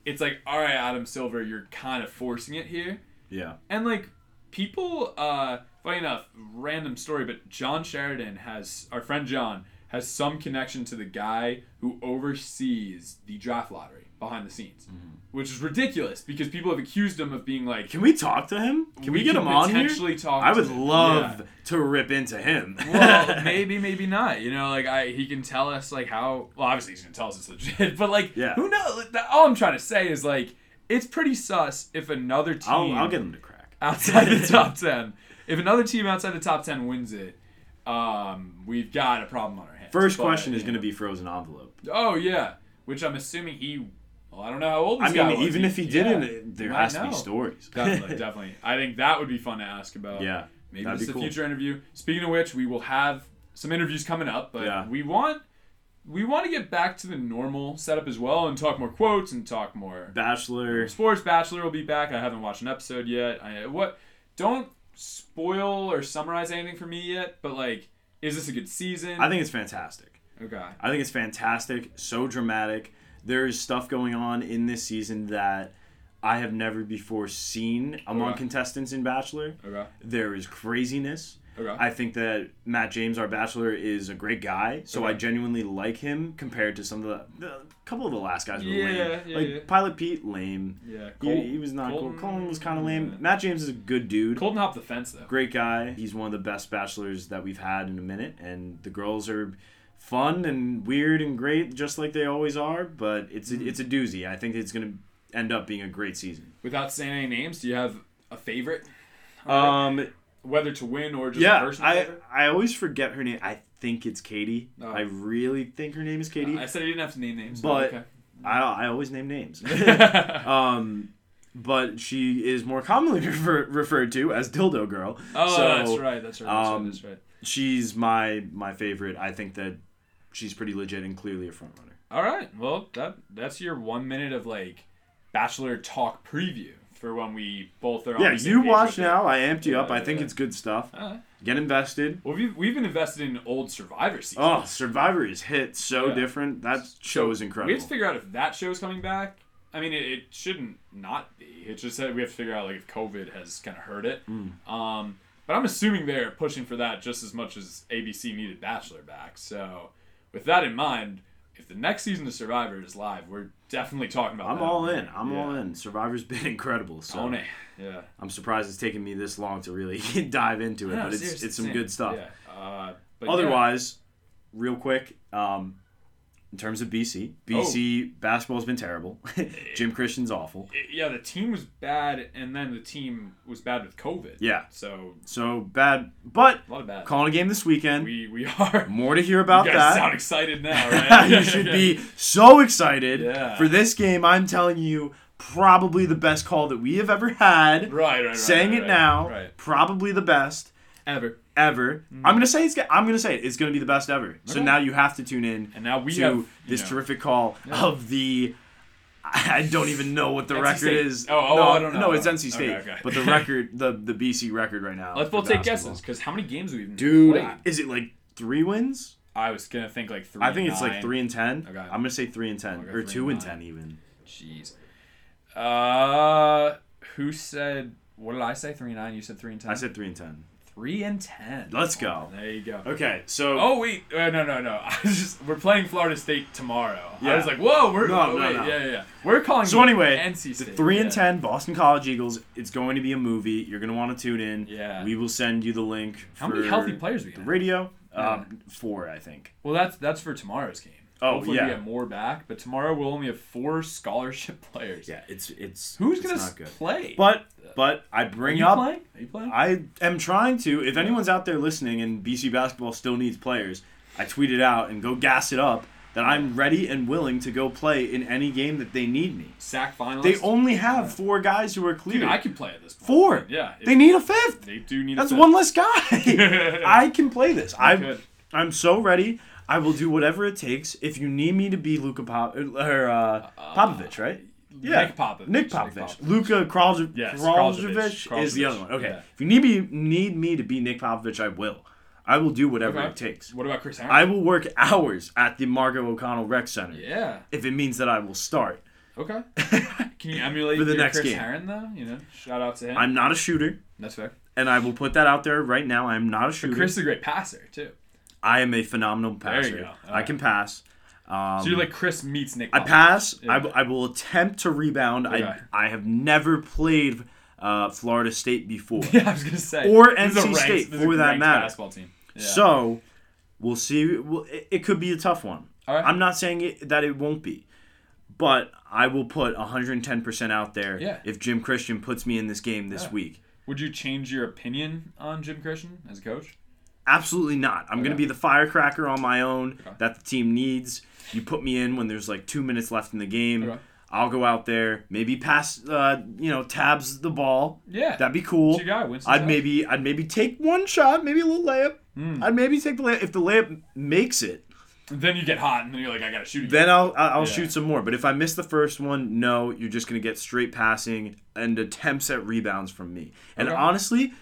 it's like, all right, Adam Silver, you're kind of forcing it here. yeah. And like people, uh, funny enough, random story, but John Sheridan has our friend John has some connection to the guy who oversees the draft lottery behind the scenes, which is ridiculous because people have accused him of being like. Can we talk to him? Can we, We get can him on here? talk I would love yeah. to rip into him. well, maybe, maybe not. You know, like I, he can tell us like how. Well, obviously he's gonna tell us it's legit, but like, Yeah. who knows? All I'm trying to say is like, it's pretty sus if another team I'll, I'll get him to crack. Outside the top ten, if another team outside the top ten wins it, um, we've got a problem on our hands. First But, question is you going to be frozen envelope. Oh yeah, which I'm assuming he. Well, I don't know how old this I mean, even if he didn't, there might has to be stories. Definitely, definitely. I think that would be fun to ask about. yeah. Maybe it's be a cool. future interview. Speaking of which, we will have some interviews coming up, but Yeah. we want we want to get back to the normal setup as well and talk more quotes and talk more Bachelor. sports. Bachelor will be back. I haven't watched an episode yet. I what don't spoil or summarize anything for me yet, but like, is this a good season? I think it's fantastic. okay. I think it's fantastic. So dramatic. There's stuff going on in this season that I have never before seen among Okay. contestants in Bachelor. Okay. There is craziness. Okay. I think that Matt James, our bachelor, is a great guy. So I genuinely like him compared to some of the, the couple of the last guys were Yeah, lame. yeah, like yeah. Pilot Pete, lame. yeah. He, he was not Colton, cool. Colin was kind of lame. Matt James is a good dude. Colton hopped the fence though. Great guy. He's one of the best bachelors that we've had in a minute, and the girls are fun and weird and great, just like they always are. But it's Mm. a, it's a doozy. I think it's gonna end up being a great season. Without saying any names, do you have a favorite? Um, Whether to win or just a yeah, I? I always forget her name. I think it's Katie. Oh. I really think her name is Katie. I said I didn't have to name names, But- okay. I I always name names. um, but she is more commonly refer, referred to as Dildo Girl. Oh, So, that's right. That's right. That's um, right. That's right. She's my my favorite. I think that she's pretty legit and clearly a front runner. All right. Well, that that's your one minute of like Bachelor talk preview for when we both are. on Yeah, the same you page watch with it. now. I amped you Yeah, up. I think yeah. it's good stuff. Get invested. well, we've, we've been invested in old Survivor seasons. Oh, Survivor is hit so Yeah. different. That show is incredible. We have to figure out if that show's coming back. I mean, it, it shouldn't not be. It's just that we have to figure out like if COVID has kind of hurt it. Mm. Um, but I'm assuming they're pushing for that just as much as ABC needed Bachelor back. So, with that in mind, if the next season of Survivor is live, we're definitely talking about. I'm that. all in. I'm Yeah. all in. Survivor's been incredible. So Own it. Yeah. I'm surprised it's taken me this long to really dive into it, No, but it's it's some same. good stuff. Yeah. Uh, but yeah. Otherwise, real quick, um, in terms of BC, BC Oh. basketball's been terrible. Jim Christian's awful. yeah, the team was bad, and then the team was bad with COVID. Yeah, So so bad. But a lot of bad. calling a game this weekend. We we are. More to hear about you guys that. sound excited now, right? you should be so excited Yeah. for this game. I'm telling you, probably the best call that we have ever had. Right, right, right. Saying right, it right, now, Right. probably the best Ever. ever. I'm gonna say it's. I'm gonna say it. It's gonna be the best ever. So Mm-hmm. Now you have to tune in And now we to have this know, terrific call Yeah. of the. I don't even know what the NC record State. is. Oh, oh, no, I don't know. No, it's NC State. Okay, okay. But the record, the the BC record right now. Let's both take basketball. guesses, because how many games have we even Dude, played? is it like three wins? I was gonna think like three. I think it's like three and ten. Okay. I'm gonna say three and ten, Okay, or two and and ten even. Jeez. Uh, who said? What did I say? Three and nine. You said three and ten. I said three and ten. Three and ten. Let's go. There you go. Okay, so Oh wait, uh, no, no, no. I was just we're playing Florida State tomorrow. Yeah. I Yeah. was like, whoa, we're No, oh, no, wait, no. yeah, yeah, yeah. We're calling. So anyway, NC the State. three and ten Boston College Eagles. It's going to be a movie. You're gonna want to tune in. Yeah. We will send you the link. How many healthy players we The have? radio. Yeah. Um, four, I think. Well, that's that's for tomorrow's game. Oh, Hopefully yeah. we get more back, but tomorrow we'll only have four scholarship players. Yeah, it's it's Who's it's gonna not good. play? But but I Are bring you up. playing? Are you playing? I am trying to. If anyone's out there listening and BC basketball still needs players, I tweet it out and go gas it up that I'm ready and willing to go play in any game that they need me. Sack finalist. They only have four guys who are clear. Dude, I can play at this point. Four. Yeah. They need a fifth. They do need. That's one less guy. I can play this. I. I'm so ready. I will do whatever it takes. If you need me to be Luka Pop or uh, Popovich, right? Yeah, Nick Popovich. Nick Popovich. Luka Kralj- Yes, Kraljevic Kraljevic. is the other one. Okay. Yeah. If you need me need me to be Nick Popovich, I will. I will do whatever Okay. it takes. What about Chris Herren? I will work hours at the Margot Connell Rec Center yeah. if it means that I will start. Okay. Can you emulate For the next Chris game. Herren though? You know, shout out to him. I'm not a shooter, That's fair. and I will put that out there right now. I'm not a But shooter. Chris is a great passer too. I am a phenomenal you passer. go. I can pass. Um, So you're like Chris meets Nick. I Popovich. pass. I, Yeah. w- I will attempt to rebound. Okay. I I have never played uh, Florida State before. Yeah, I was gonna say. Or NC ranked- State, this is a for that matter. Basketball team. Yeah. So we'll see. Well, it, it could be a tough one. All right. I'm not saying it, that it won't be, but I will put 110% out there Yeah. if Jim Christian puts me in this game this Yeah. week. Would you change your opinion on Jim Christian as a coach? Absolutely not. I'm going to be the firecracker on my own Okay. that the team needs. You put me in when there's like two minutes left in the game. Okay. I'll go out there, maybe pass, uh, you know, tabs the ball. Yeah. That'd be cool. Guy, I'd Tubbs. maybe, I'd maybe take one shot, maybe a little layup. Hmm. I'd maybe take the layup. If the layup makes it, Then you get hot, and then you're like, I gotta shoot. Again. then I'll I'll I'll Yeah. shoot some more. But if I miss the first one, no, you're just gonna get straight passing and attempts at rebounds from me. And Okay. honestly,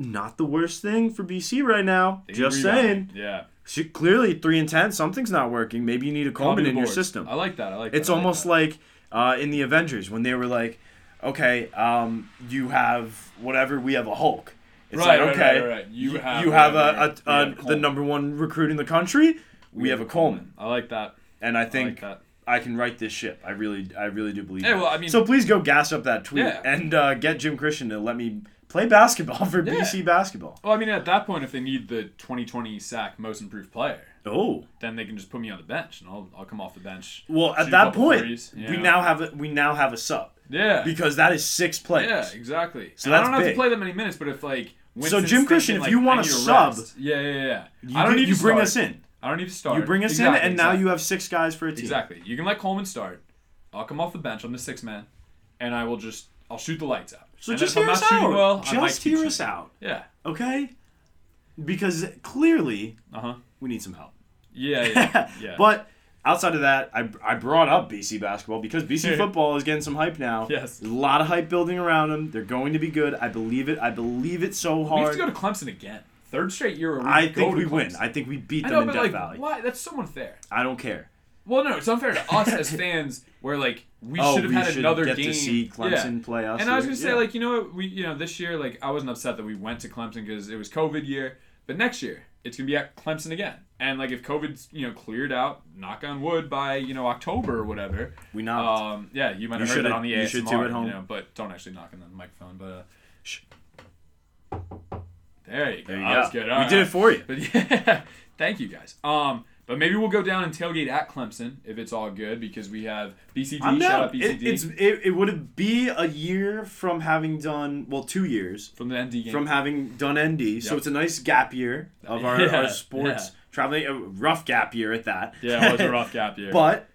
not the worst thing for BC right now. They Just saying. Yeah. She, clearly, three and ten, something's not working. Maybe you need a Coleman in your system. I like that. I like. It's that. I like almost that. like uh, in the Avengers when they were like, okay, um, you have whatever, we have a Hulk. It's Right, like, okay, right, right, right. You have you have a, a, a have the number one recruit in the country. We, have a Coleman, I like that. and I I think like that. I can write this ship. I really, I really do believe. Yeah, that. well, I mean- so please go gas up that tweet Yeah. and uh, get Jim Christian to let me play basketball for Yeah. BC basketball. Well, I mean, at that point, if they need the 2020 sack most improved player, Oh, then they can just put me on the bench, and I'll, I'll come off the bench. well, at that point, threes, we yeah. now have a, we now have a sub Yeah. because that is six players. Yeah, exactly. So I don't have big. to play that many minutes, but if like So Jim Christian, thinking, if you like, want a sub, rest- yeah, yeah, yeah. You, I don't need you to bring start. us in. I don't need to start. You bring us Exactly, in, and now you have six guys for a team. exactly. You can let Coleman start. I'll come off the bench. I'm the six man, and I will just I'll shoot the lights out. So and just hear us out. well, just hear us out, Yeah. okay? Because clearly Uh huh. we need some help. Yeah. Yeah. Yeah. but outside of that, I, I brought up BC basketball because BC football is getting some hype now. Yes. There's a lot of hype building around them. They're going to be good. I believe it. I believe it so hard. we have to go to Clemson again. Third straight year. I think we win. I think we beat them know, in Death like, Valley. why? That's so unfair. I don't care. Well, no, it's unfair to us as fans. Where like we oh, should have we had should another get game. to see Clemson Yeah. play us. And I was gonna say, Yeah. like, you know what, we, you know, this year, like, I wasn't upset that we went to Clemson because it was COVID year. But next year, it's gonna be at Clemson again. And like, if COVID's, you know, cleared out, knock on wood, by you know October or whatever. we knocked. Um, yeah, you might You have heard that on the you ASMR, should too at home. You know, but don't actually knock on the microphone. But uh, Shh. there you go. there you go. good. we All did it for you. But yeah, thank you guys. Um, but maybe we'll go down and tailgate at Clemson if it's all good because we have BCD. I'm shout out BCD It, it's it, it would be a year from having done well two years from the ND game. from having done ND, so it's a nice gap year of our, Yeah, our sports traveling. A rough gap year at that. yeah, it was a rough gap year. but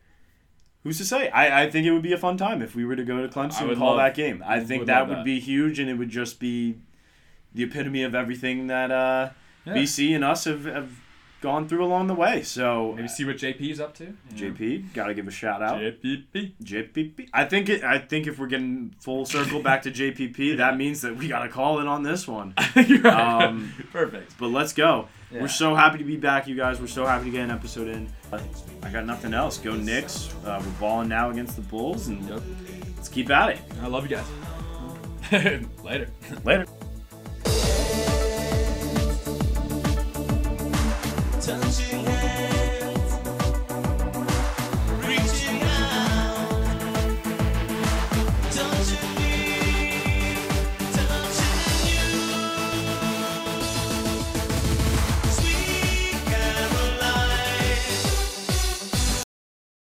who's to say? I, I think it would be a fun time if we were to go to Clemson and call love- that game. I think would that would that. be huge, and it would just be the epitome of everything that uh, Yeah. BC and us have, have gone through along the way. So maybe see what JP's up to. you know? JP, gotta give a shout out. JPP. JPP. I think it. I think if we're getting full circle back to JPP, that means that we gotta call it on this one. You're right. Um, Perfect. But let's go. Yeah. We're so happy to be back, you guys. We're so happy to get an episode in. I got nothing else. Go Knicks. Uh, we're balling now against the Bulls, and Yep. let's keep at it. I love you guys. Later. Later. 曾经。